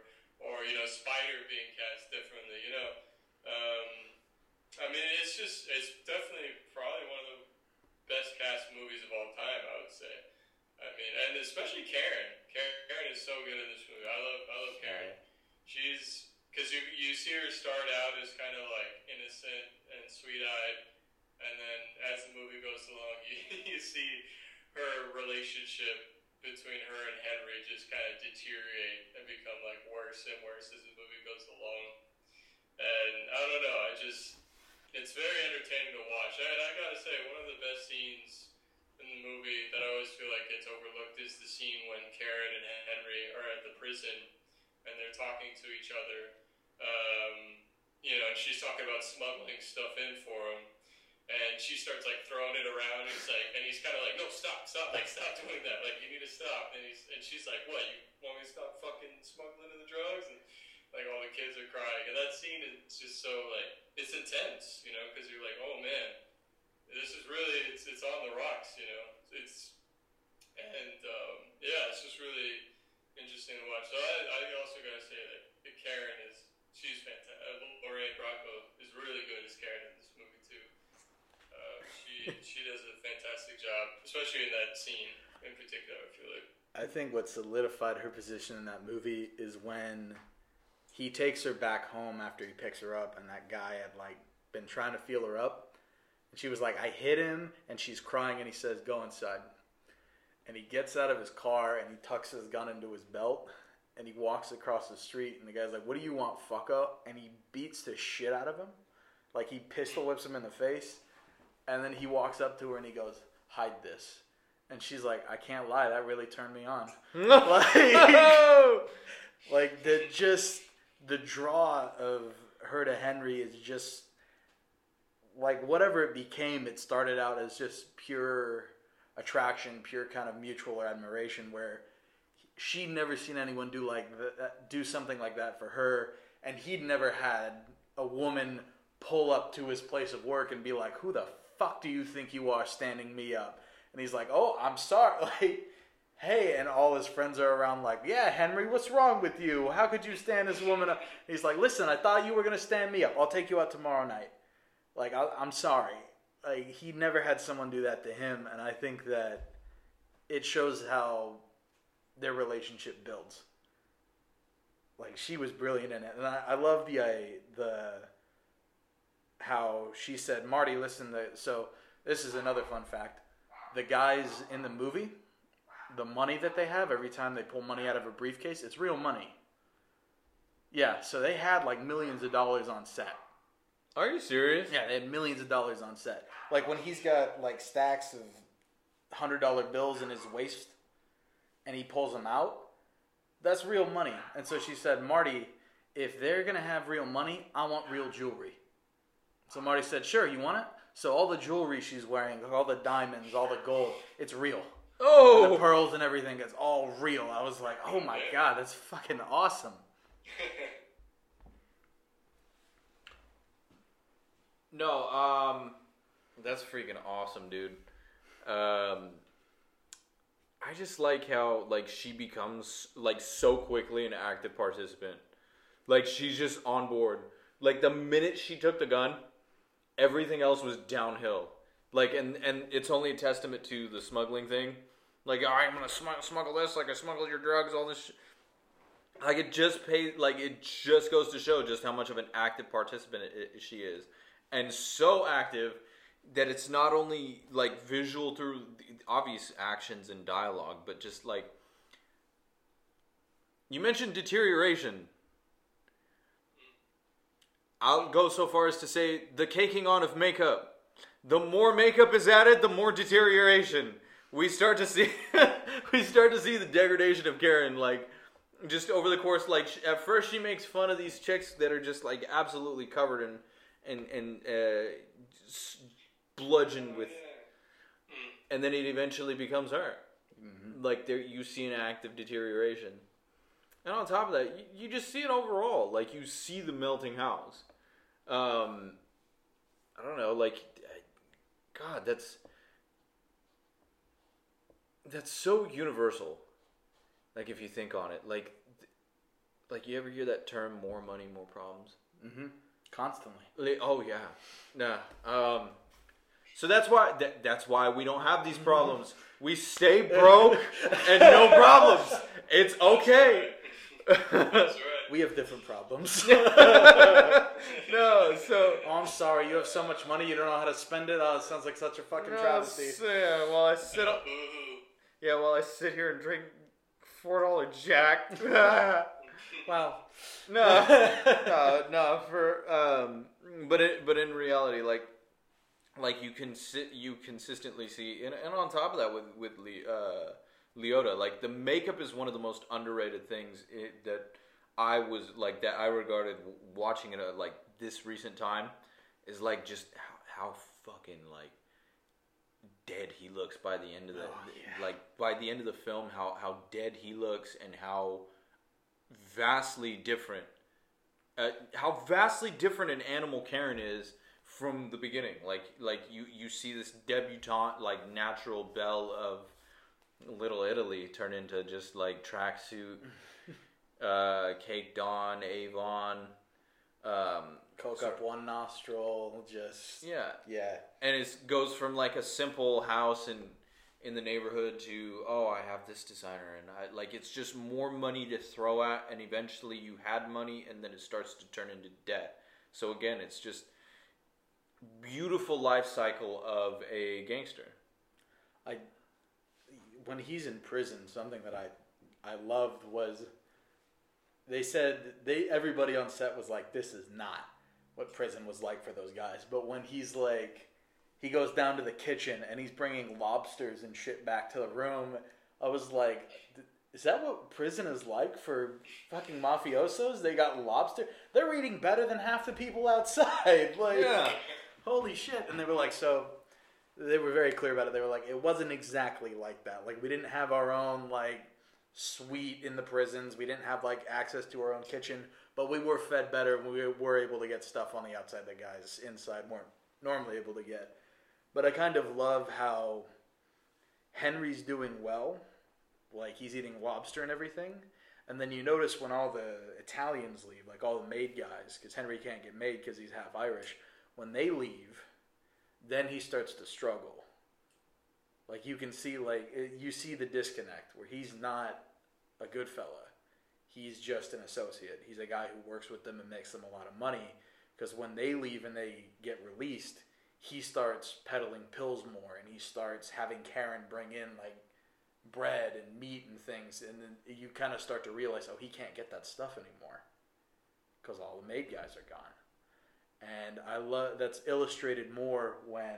or you know Spider being cast differently. You know, um, I mean it's just it's definitely probably one of the best cast movies of all time. I would say. I mean, and especially Karen. Karen is so good in this movie. I love I love Karen. She's because you you see her start out as kind of like innocent and sweet eyed, and then as the movie goes along, you you see her relationship between her and Henry just kind of deteriorate and become like worse and worse as the movie goes along. And I don't know, I just it's very entertaining to watch. And I gotta say, one of the best scenes in the movie that I always feel like gets overlooked is the scene when Karen and Henry are at the prison and they're talking to each other. Um, you know, and she's talking about smuggling stuff in for him. And she starts like throwing it around. And he's like, and he's kind of like, no, stop, stop, like stop doing that. Like you need to stop. And he's and she's like, what? You want me to stop fucking smuggling in the drugs? And like all the kids are crying. And that scene is just so like it's intense, you know, because you're like, oh man, this is really it's it's on the rocks, you know. It's and um, yeah, it's just really interesting to watch. So I, I also gotta say that Karen is she's fantastic. Uh, Lorraine Bracco is really good as Karen in this movie too. Uh, she does a fantastic job, especially in that scene in particular. I feel like. I think what solidified her position in that movie is when he takes her back home after he picks her up, and that guy had like been trying to feel her up, and she was like, "I hit him," and she's crying, and he says, "Go inside." And he gets out of his car and he tucks his gun into his belt, and he walks across the street, and the guy's like, "What do you want, fucko?" And he beats the shit out of him, like he pistol whips him in the face, and then he walks up to her and he goes, "Hide this." And she's like, I can't lie, that really turned me on. like, like the just the draw of her to Henry is just like whatever it became. It started out as just pure attraction, pure kind of mutual admiration, where she'd never seen anyone do like that, uh, do something like that for her, and he'd never had a woman pull up to his place of work and be like, "Who the fuck do you think you are, standing me up?" And he's like, "Oh, I'm sorry." Like, hey, and all his friends are around, like, "Yeah, Henry, what's wrong with you? How could you stand this woman up?" He's like, "Listen, I thought you were gonna stand me up. I'll take you out tomorrow night." Like, I, I'm sorry. Like, he never had someone do that to him, and I think that it shows how their relationship builds. Like, she was brilliant in it, and I, I love the uh, the how she said, "Marty, listen." To, so this is another fun fact the guys in the movie the money that they have every time they pull money out of a briefcase, it's real money. Yeah, so they had like millions of dollars on set. Are you serious? Yeah, they had millions of dollars on set. Like when he's got like stacks of hundred dollar bills in his waist, and he pulls them out. That's real money. And so she said, Marty, if they're gonna have real money, I want real jewelry. So Marty said, Sure, you want it? So all the jewelry she's wearing, all the diamonds, all the gold, it's real. Oh the Oh, pearls and everything, it's all real. I was like, Oh my god, that's fucking awesome. no. Um, that's freaking awesome, dude. Um, I just like how like she becomes like so quickly an active participant. Like she's just on board. Like the minute she took the gun, everything else was downhill. Like and and it's only a testament to the smuggling thing. Like all right, I'm gonna smuggle, smuggle this. Like I smuggled your drugs, all this. Sh-. Like it just pay. Like it just goes to show just how much of an active participant it, it, she is, and so active that it's not only like visual through obvious actions and dialogue, but just like you mentioned deterioration. I'll go so far as to say the caking on of makeup. The more makeup is added, the more deterioration. We start to see we start to see the degradation of Karen like just over the course like at first she makes fun of these chicks that are just like absolutely covered in and and uh, bludgeoned with and then it eventually becomes her. Like there, you see an act of deterioration, and on top of that, you, you just see it overall. Like you see the melting house. Um, I don't know, like, God, that's that's so universal. Like if you think on it, like, like you ever hear that term "more money, more problems"? Mm-hmm. Constantly. Like, oh yeah, nah. Um, so that's why that, that's why we don't have these problems. We stay broke and no problems. It's okay. That's right. We have different problems. no, so Oh, I'm sorry. You have so much money, you don't know how to spend it. Oh, it sounds like such a fucking no, travesty. s- yeah, while I sit up, yeah, while I sit here and drink four dollar Jack. Wow. no, no, no. For um, but it, but in reality, like, like you can sit, you consistently see, and, and on top of that, with with Le, uh, Liotta, like the makeup is one of the most underrated things it, that I was like that I regarded watching it at like this recent time is like just how, how fucking like dead he looks by the end of the like by the end of the film how how dead he looks and how vastly different uh, how vastly different an animal Karen is from the beginning. Like like you you see this debutante like natural belle of little Italy turn into just like tracksuit uh caked on Avon um Coke up one nostril, just yeah yeah. and it goes from like a simple house in in the neighborhood to oh I have this designer and I like it's just more money to throw at and eventually you had money and then it starts to turn into debt. So again, it's just beautiful life cycle of a gangster. I when he's in prison, something that I I loved was they said they everybody on set was like, "This is not what prison was like for those guys." But when he's like, he goes down to the kitchen and he's bringing lobsters and shit back to the room, I was like. Is that what prison is like for fucking mafiosos? They got lobster. They're eating better than half the people outside. Like, Yeah. holy shit! And they were like, so they were very clear about it. They were like, it wasn't exactly like that. Like we didn't have our own like suite in the prisons. We didn't have like access to our own kitchen, but we were fed better. We were able to get stuff on the outside that guys inside weren't normally able to get. But I kind of love how Henry's doing well. Like he's eating lobster and everything. And then you notice when all the Italians leave, like all the made guys, because Henry can't get made because he's half Irish. When they leave, then he starts to struggle. Like you can see, like eh, you see the disconnect where he's not a good fella. He's just an associate. He's a guy who works with them and makes them a lot of money. Because when they leave and they get released, he starts peddling pills more, and he starts having Karen bring in like bread and meat and things, and then you kind of start to realize, oh, he can't get that stuff anymore because all the made guys are gone. And I love that's illustrated more when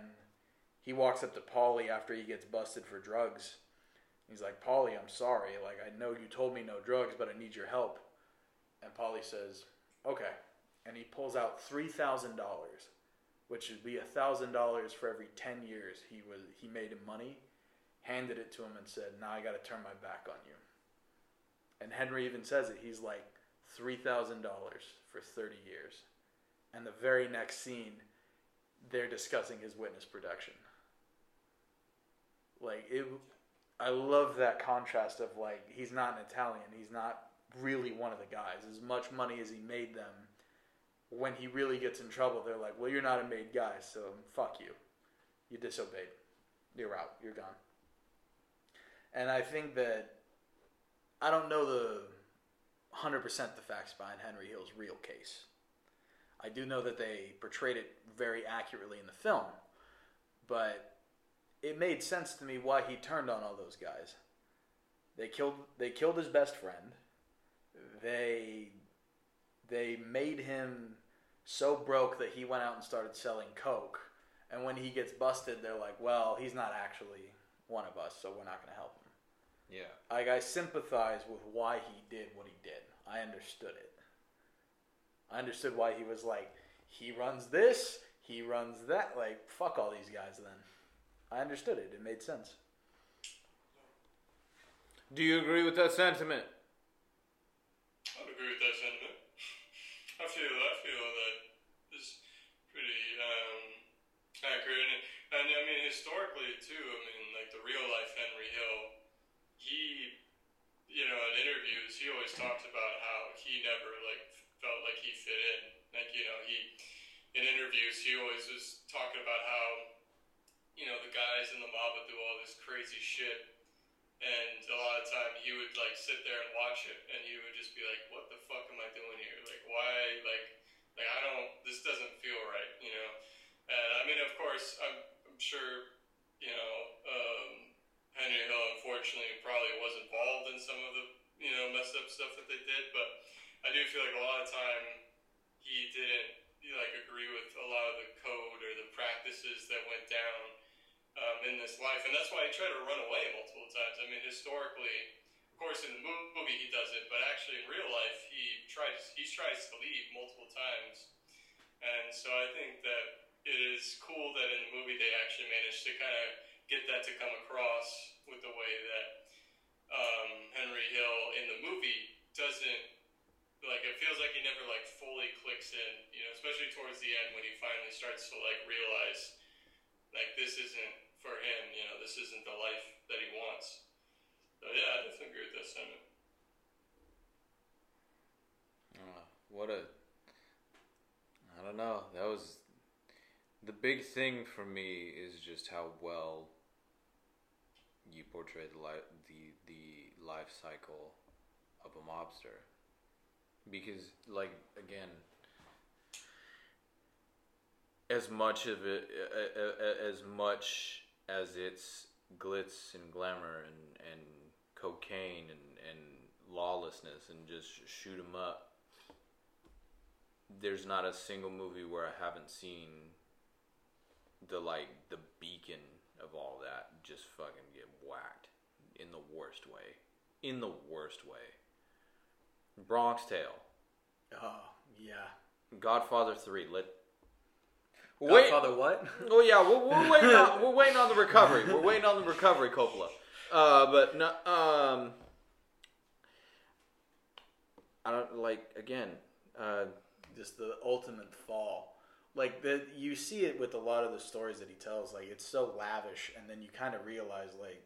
he walks up to Paulie after he gets busted for drugs. He's like, Paulie, I'm sorry. Like, I know you told me no drugs, but I need your help. And Paulie says, okay. And he pulls out $3,000, which would be $1,000 for every 10 years he was he made him money, handed it to him and said, now I got to turn my back on you. And Henry even says it. He's like, $3,000 for 30 years. And the very next scene, they're discussing his witness production. Like it, I love that contrast of like he's not an Italian, he's not really one of the guys. As much money as he made them, when he really gets in trouble, they're like, "Well, you're not a made guy, so fuck you. You disobeyed. You're out. You're gone." And I think that I don't know the hundred percent the facts behind Henry Hill's real case. I do know that they portrayed it very accurately in the film, but it made sense to me why he turned on all those guys. They killed they killed his best friend. They they made him so broke that he went out and started selling coke. And when he gets busted, they're like, "Well, he's not actually one of us, so we're not going to help him." Yeah. Like I sympathize with why he did what he did. I understood it. I understood why he was like, he runs this, he runs that. Like, fuck all these guys then. I understood it. It made sense. Do you agree with that sentiment? I would agree with that sentiment. I feel I feel that is pretty um, accurate, and, and I mean historically too. I mean, like the real life Henry Hill, he, you know, in interviews, he always talked about how he never like felt like he fit in. Like you know, he in interviews he always was talking about how you know the guys in the mob would do all this crazy shit and a lot of time he would like sit there and watch it, and he would just be like, "What the fuck am I doing here? Like, why? Like, like I don't. This doesn't feel right, you know." And I mean, of course, I'm, I'm sure, you know, um, Henry Hill unfortunately probably was involved in some of the you know messed up stuff that they did, but I do feel like a lot of time he didn't like agree with a lot of the code or the practices that went down um, in this life, and that's why he tried to run away multiple times. I mean, historically, of course, in the movie he does it, but actually in real life he tries he tries to leave multiple times, and so I think that it is cool that in the movie they actually managed to kind of get that to come across with the way that um, Henry Hill in the movie doesn't like it feels like he never like fully clicks in, you know, especially towards the end when he finally starts to like realize like this isn't for him, you know, this isn't the life that he wants. So yeah, I definitely agree with that sentiment. Uh, what a. I don't know. That was. The big thing for me is just how well you portray the life the the life cycle of a mobster. Because like again, as much of it as much as it's glitz and glamour and, and cocaine and, and lawlessness and just shoot 'em up there's not a single movie where i haven't seen the like the beacon of all that just fucking get whacked in the worst way. In the worst way bronx tale Oh, yeah. godfather 3 let Wait, Godfather what? Oh yeah, we're, we're waiting. On, we're waiting on the recovery. We're waiting on the recovery, Coppola. Uh, but no, um, I don't like again. Uh, Just the ultimate fall. Like the you see it with a lot of the stories that he tells. Like it's so lavish, and then you kind of realize like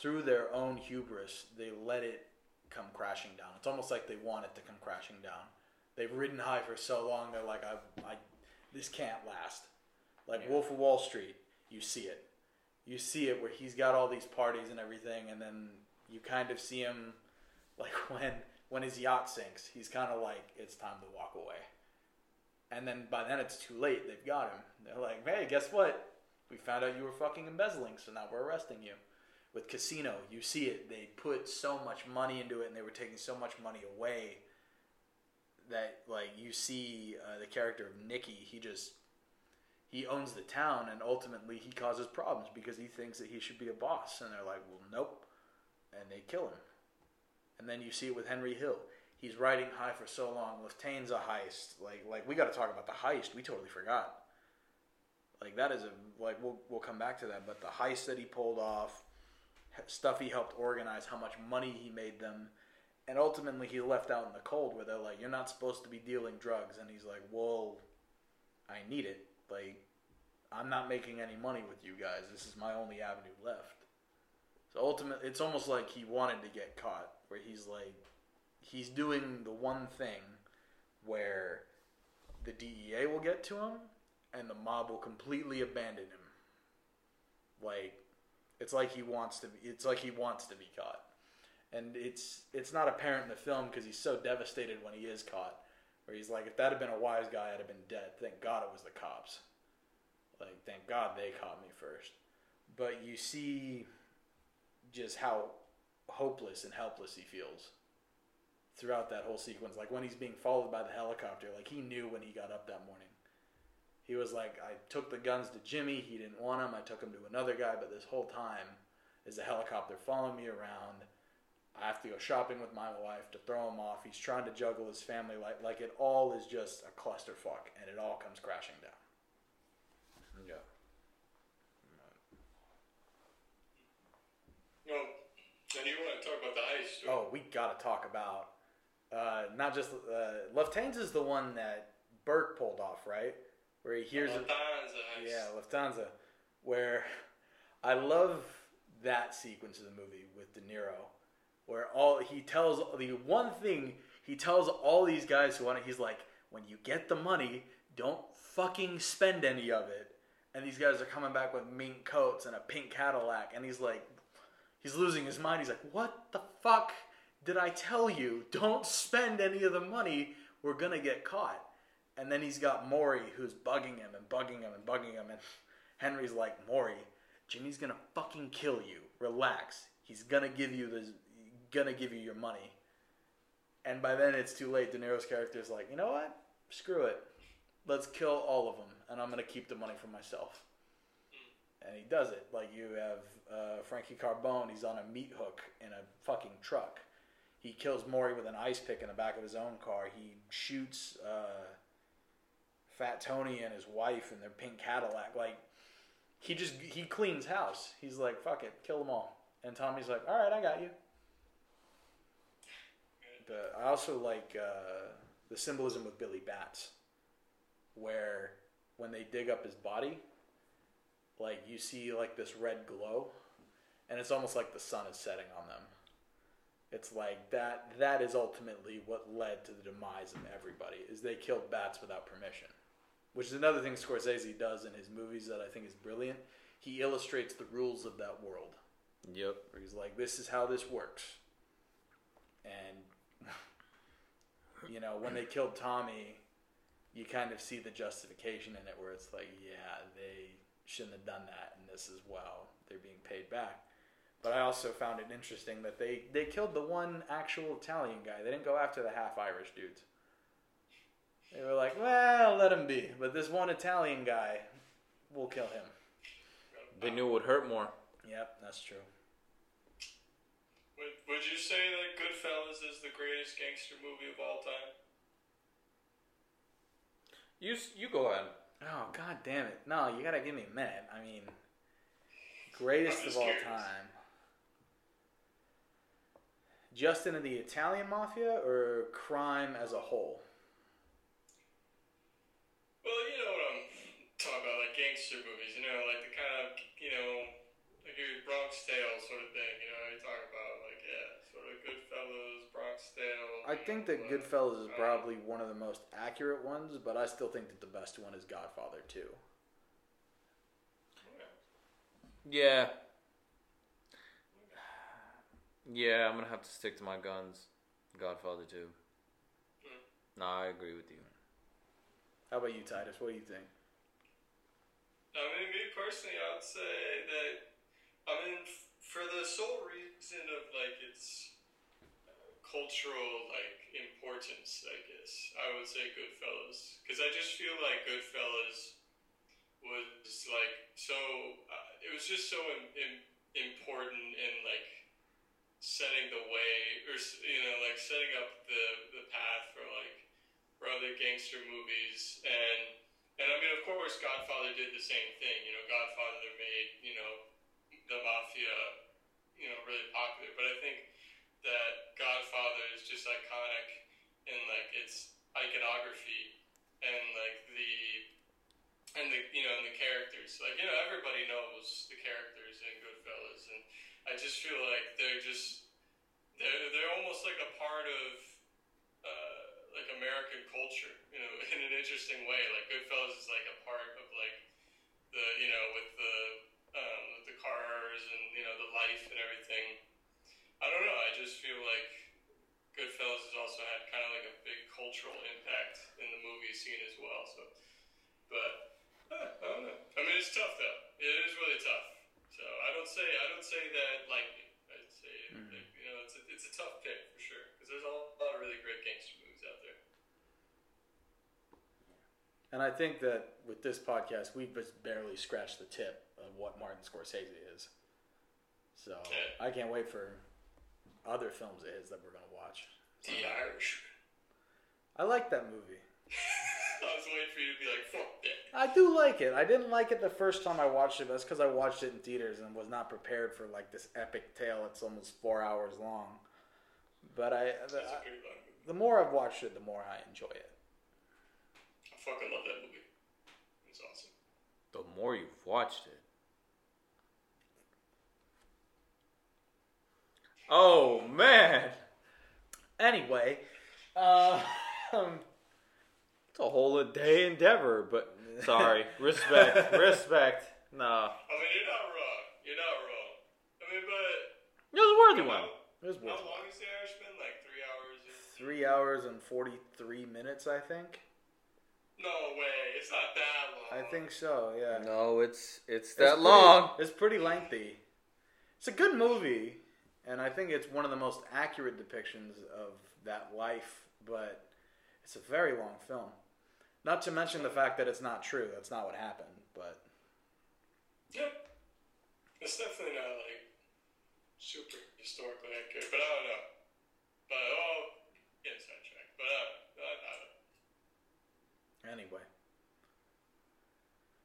through their own hubris, they let it come crashing down. It's almost like they want it to come crashing down. They've ridden high for so long. They're like, I, I this can't last. Like Yeah. Wolf of Wall Street, you see it. You see it where he's got all these parties and everything, and then you kind of see him like when when his yacht sinks, he's kind of like it's time to walk away. And then by then it's too late. They've got him. They're like, hey, guess what? We found out you were fucking embezzling, so now we're arresting you. With Casino, you see it. They put so much money into it, and they were taking so much money away that like you see uh, the character of Nicky. He just he owns the town, and ultimately he causes problems because he thinks that he should be a boss, and they're like, well, nope, and they kill him. And then you see it with Henry Hill. He's riding high for so long. Lufthansa heist. Like like we got to talk about the heist. We totally forgot. Like that is a like we'll we'll come back to that. But the heist that he pulled off, stuff he helped organize, how much money he made them, and ultimately he left out in the cold where they're like, "You're not supposed to be dealing drugs," and he's like, "Well, I need it. Like, I'm not making any money with you guys. This is my only avenue left." So ultimately, it's almost like he wanted to get caught, where he's like, he's doing the one thing where the DEA will get to him and the mob will completely abandon him. Like it's like he wants to be it's like he wants to be caught. And it's it's not apparent in the film because he's so devastated when he is caught. Where he's like, if that had been a wise guy, I'd have been dead. Thank God it was the cops. Like, thank God they caught me first. But you see just how hopeless and helpless he feels throughout that whole sequence. Like when he's being followed by the helicopter, like he knew when he got up that morning. He was like, I took the guns to Jimmy. He didn't want them. I took them to another guy. But this whole time, is a helicopter following me around. I have to go shopping with my wife to throw him off. He's trying to juggle his family like like it all is just a clusterfuck, and it all comes crashing down. Yeah. No, and you want to talk about the heist? too. Oh, we got to talk about uh, not just uh, Lufthansa is the one that Burke pulled off, right? Where he hears. Lufthansa. Yeah, Lufthansa. Where I love that sequence of the movie with De Niro, where all he tells the one thing he tells all these guys who want it. He's like, when you get the money, don't fucking spend any of it. And these guys are coming back with mink coats and a pink Cadillac, and he's like, he's losing his mind. He's like, what the fuck did I tell you? Don't spend any of the money. We're gonna get caught. And then he's got Morrie who's bugging him and bugging him and bugging him. And Henry's like, Morrie, Jimmy's gonna fucking kill you. Relax. He's gonna give you the, gonna give you your money. And by then it's too late. De Niro's character is like, you know what? Screw it. Let's kill all of them, and I'm gonna keep the money for myself. And he does it. Like you have uh, Frankie Carbone. He's on a meat hook in a fucking truck. He kills Morrie with an ice pick in the back of his own car. He shoots uh, Fat Tony and his wife and their pink Cadillac. Like he just he cleans house. He's like, fuck it, kill them all. And Tommy's like, all right, I got you. But I also like uh, the symbolism with Billy Batts, where when they dig up his body, like you see like this red glow, and it's almost like the sun is setting on them. It's like that. That is ultimately what led to the demise of everybody. Is they killed Batts without permission, which is another thing Scorsese does in his movies that I think is brilliant. He illustrates the rules of that world. Yep. Where he's like, "This is how this works," and you know when they killed Tommy, you kind of see the justification in it, where it's like, "Yeah, they shouldn't have done that," and this is well, they're being paid back. But I also found it interesting that they they killed the one actual Italian guy. They didn't go after the half Irish dudes. They were like, "Well, let him be," but this one Italian guy, we'll kill him. They knew it would hurt more. Yep, that's true. Would, would you say that Goodfellas is the greatest gangster movie of all time? You s- you go ahead. Oh god damn it! No, you gotta give me a minute. I mean, greatest of all curious. time. Justin and the Italian Mafia or crime as a whole? Well, you know what I'm talking about, like gangster movies. You know, like the kind of you know, like your Bronx Tale sort of thing. You know, you talk about like yeah, sort of Goodfellas, Bronx Tale. I think know, that uh, Goodfellas is probably one of the most accurate ones, but I still think that the best one is Godfather 2. Yeah. Yeah, I'm gonna have to stick to my guns. Godfather 2. Nah, I agree with you. How about you, Titus? What do you think? I mean, me personally, I would say that I mean, for the sole reason of like its uh, cultural like importance, I guess I would say Goodfellas because I just feel like Goodfellas was like so. Uh, it was just so Im- Im- important in like setting the way, or you know, like setting up the the path for like for other gangster movies and. And I mean, of course, Godfather did the same thing. You know, Godfather made you know the mafia, you know, really popular. But I think that Godfather is just iconic in like its iconography and like the and the you know and the characters. Like you know, everybody knows the characters in Goodfellas, and I just feel like they're just they're they're almost like a part of like American culture, you know, in an interesting way. Like Goodfellas is like a part of like the you know with the um, with the cars and you know the life and everything. I don't know. I just feel like Goodfellas has also had kind of like a big cultural impact in the movie scene as well. So, but uh, I don't know. I mean, it's tough though. It is really tough. So I don't say I don't say that lightly. I'd say like, you know it's a, it's a tough pick for sure because there's a lot of really great gangster movies out there. And I think that with this podcast, we've just barely scratched the tip of what Martin Scorsese is. So I can't wait for other films of his that we're gonna watch. The Irish. I like that movie. I was waiting for you to be like, fuck that. I do like it. I didn't like it the first time I watched it, but that's because I watched it in theaters and was not prepared for like this epic tale. It's almost four hours long. But I, the, That's a pretty long movie. the more I've watched it, the more I enjoy it. I fucking love that movie. It's awesome. The more you've watched it. Oh man, Anyway, uh, um, it's a whole day endeavor. But sorry, respect, respect. No, I mean, you're not wrong. You're not wrong. I mean, but it was a worthy how, one. it was how worth long is The Irishman? Like three hours? Three hours and forty-three minutes. I think. No way. It's not that long. I think so. Yeah. No, it's it's It's that pretty- long. It's pretty lengthy. It's a good movie, and I think it's one of the most accurate depictions of that life. But it's a very long film. Not to mention the fact that it's not true. That's not what happened. But Yep. It's definitely not like super historically accurate, but I don't know. But oh, getting sidetracked. But uh, I, I don't know. Anyway,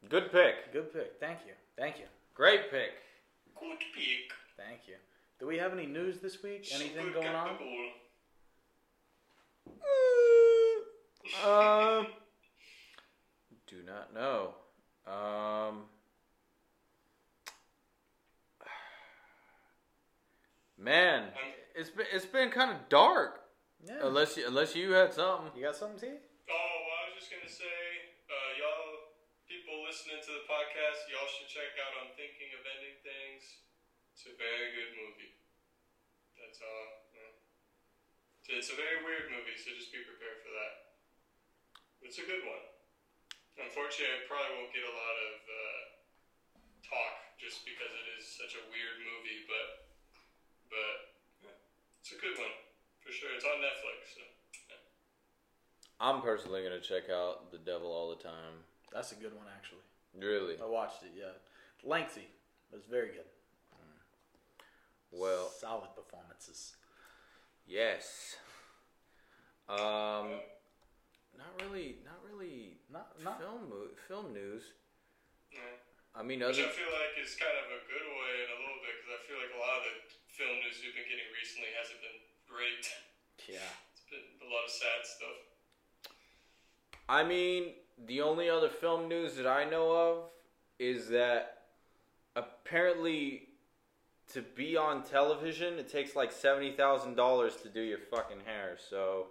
Good pick. good pick. Thank you. Thank you. Great pick. Good pick. Thank you. Do we have any news this week? Anything Super going on? capable. Um, do not know. Um, man, it's been it's been kind of dark. Yeah. Unless you, unless you had something. You got something, T? Oh, just gonna say, uh, y'all, people listening to the podcast, y'all should check out "I'm Thinking of Ending Things." It's a very good movie. That's all. Yeah. It's a very weird movie, so just be prepared for that. It's a good one. Unfortunately, I probably won't get a lot of uh, talk just because it is such a weird movie, but but yeah, it's a good one for sure. It's on Netflix. So. Yeah. I'm personally gonna check out The Devil All the Time. That's a good one, actually. Really? I watched it. Yeah, lengthy, but it's very good. Well, solid performances. yes. Um, not really. Not really. Not not film film news. Yeah. I mean, Which I feel like is kind of a good way in a little bit because I feel like a lot of the film news we've been getting recently hasn't been great. yeah. It's been a lot of sad stuff. I mean, the only other film news that I know of is that apparently to be on television, it takes like seventy thousand dollars to do your fucking hair. So,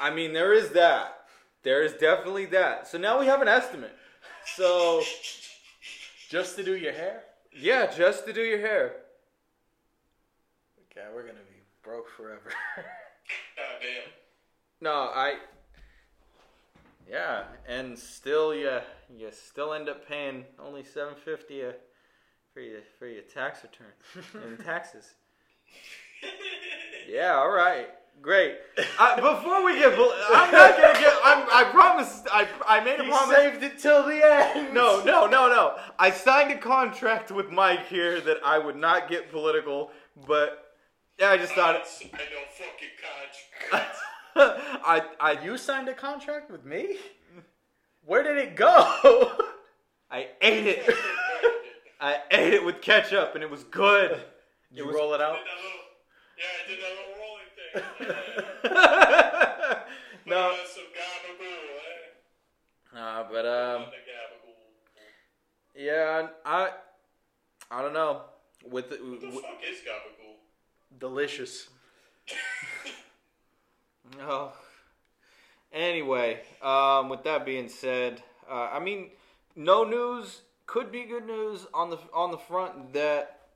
I mean, there is that. There is definitely that. So now we have an estimate. So Just to do your hair? yeah, just to do your hair. Okay, we're gonna be broke forever. God damn. No, I. Yeah, and still, you you still end up paying only seven fifty a for for your for your tax return and taxes. Yeah, all right, great. Uh, before we get, I'm not gonna get. I'm, I promise. I I made a He promise. saved it till the end. No, no, no, no. I signed a contract with Mike here that I would not get political, but yeah, I just thought. I know fucking contract. I I You signed a contract with me? Where did it go? I ate it. I ate it with ketchup, and it was good. you was- roll it out? Did that little, yeah, I did that little rolling thing. no, eh? uh, but um, On the gabagool. yeah, I I don't know. With the, What the with, fuck is gabagool? Delicious. Oh. Anyway, um, with that being said, uh, I mean, no news could be good news on the on the front that,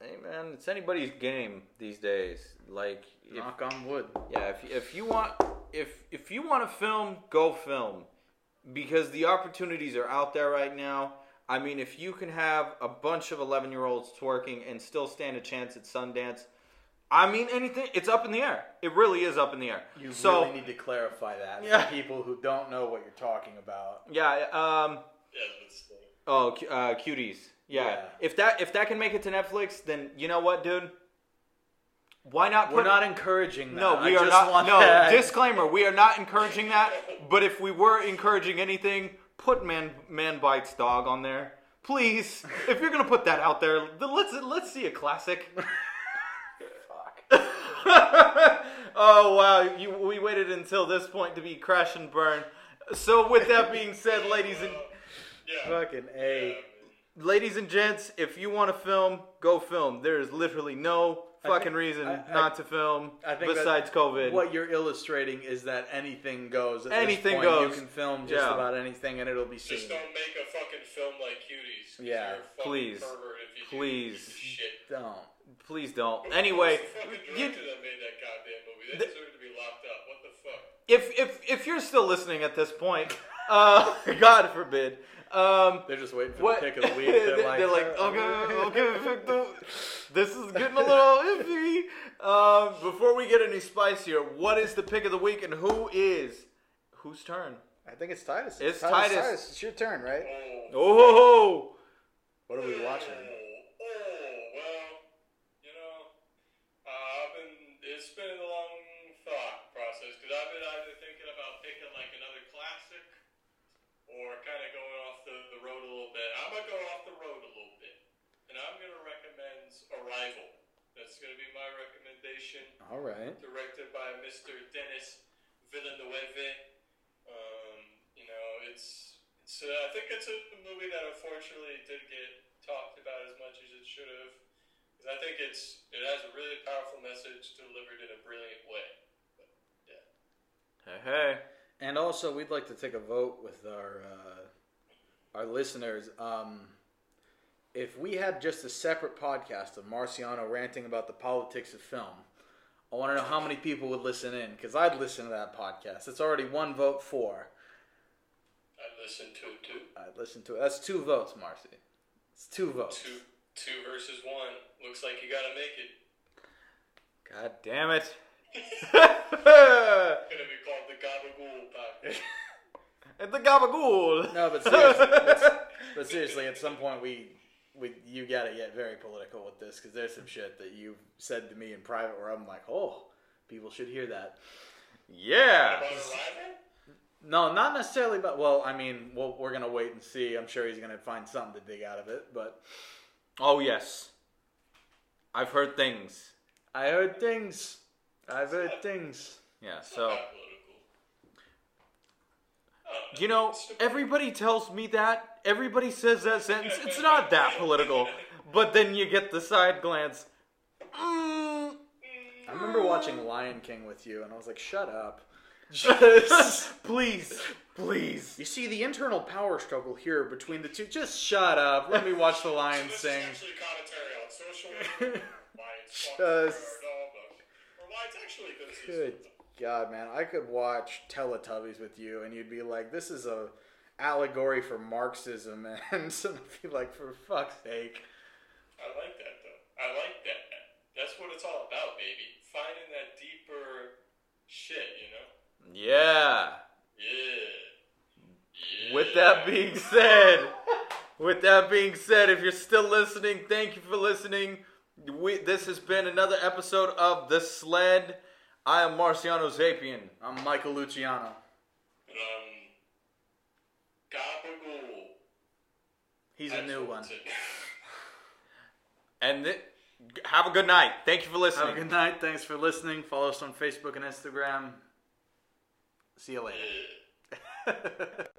hey man, it's anybody's game these days. Like, if, Knock on wood. yeah, if if you want if if you want to film, go film, because the opportunities are out there right now. I mean, if you can have a bunch of eleven year olds twerking and still stand a chance at Sundance. I mean, anything, it's up in the air. It really is up in the air. You so, really need to clarify that Yeah. for people who don't know what you're talking about. Yeah. Um. Yeah, but still. Oh, uh, cuties. Yeah. Yeah. If that if that can make it to Netflix, then you know what, dude. Why not? Put, We're not encouraging that. No, I we are just not. No, that. disclaimer: we are not encouraging that. But if we were encouraging anything, put man man bites dog on there, please. If you're gonna put that out there, then let's let's see a classic. oh wow, you, we waited until this point to be crash and burn. So with that being said, ladies and Yeah. Fucking A. ladies and gents, if you want to film, go film. There is literally no fucking think- reason I- I- not to film I think besides COVID. What you're illustrating is that anything goes. At Anything this point. goes. You can film just Yeah. about anything and it'll be seen. Just don't make a fucking film like Cuties. Yeah, you're a please. if you do Please. this Shit. Don't. Please don't. Anyway, was you, that made that goddamn movie? They deserve to be locked up. What the fuck? if if if you're still listening at this point, uh, God forbid. Um, They're just waiting for what? the pick of the week. They're like, uh, okay, okay, this is getting a little iffy. Um, before we get any spicier, what is the pick of the week and who is whose turn? I think it's Titus. It's Titus. It's your turn, right? Oh. Oh, What are we watching? Oh, oh, well, you know, uh, I've been, it's been a long thought process because I've been either thinking about picking like another classic or kind of going off the, the road a little bit. I'm going to go off the road a little bit. And I'm going to recommend Arrival. That's going to be my recommendation All right. directed by Mr. Denis Villeneuve. Um, you know, it's it's. Uh, I think it's a movie that unfortunately did get talked about as much as it should have, because I think it's it has a really powerful message delivered in a brilliant way. But, yeah. hey, hey. And also, we'd like to take a vote with our uh, our listeners. Um, if we had just a separate podcast of Marciano ranting about the politics of film, I want to know how many people would listen in because I'd listen to that podcast. It's already one vote for. I listened to it too. I'd listen to it. That's two votes, Marcy. It's two votes. Two two versus one. Looks like you gotta make it. God damn it. It's gonna be called the Gabagool podcast. At the gabagool. No, but seriously, but, but seriously, at some point we, we you gotta get very political with this because there's some shit that you've said to me in private where I'm like, oh, people should hear that. Yeah. No, not necessarily, but well, I mean, well, we're gonna wait and see. I'm sure he's gonna find something to dig out of it, but Oh yes. I've heard things. I heard things. I've heard things. Yeah. So that political. I don't you know, everybody tells me that. Everybody says that sentence. It's not that political. But then you get the side glance. Mm, I remember watching Lion King with you, and I was like, shut up. Just. please, please. You see the internal power struggle here between the two. Just shut up. Let me watch the So lion this sing. is actually commentary on social media. why Just- or actually good. Good God, man, I could watch Teletubbies with you, and you'd be like, "This is a allegory for Marxism," and so I'd be like, "For fuck's sake." I like that though. I like that. That's what it's all about, baby. Finding that deeper shit, you know? Yeah. Yeah. yeah. With that being said, with that being said, if you're still listening, thank you for listening. We, this has been another episode of The Sled. I am Marciano Zapian. I'm Michael Luciano. And, um, Gabagool. He's a new one. And th- have a good night. Thank you for listening. Have a good night. Thanks for listening. Follow us on Facebook and Instagram. See you later.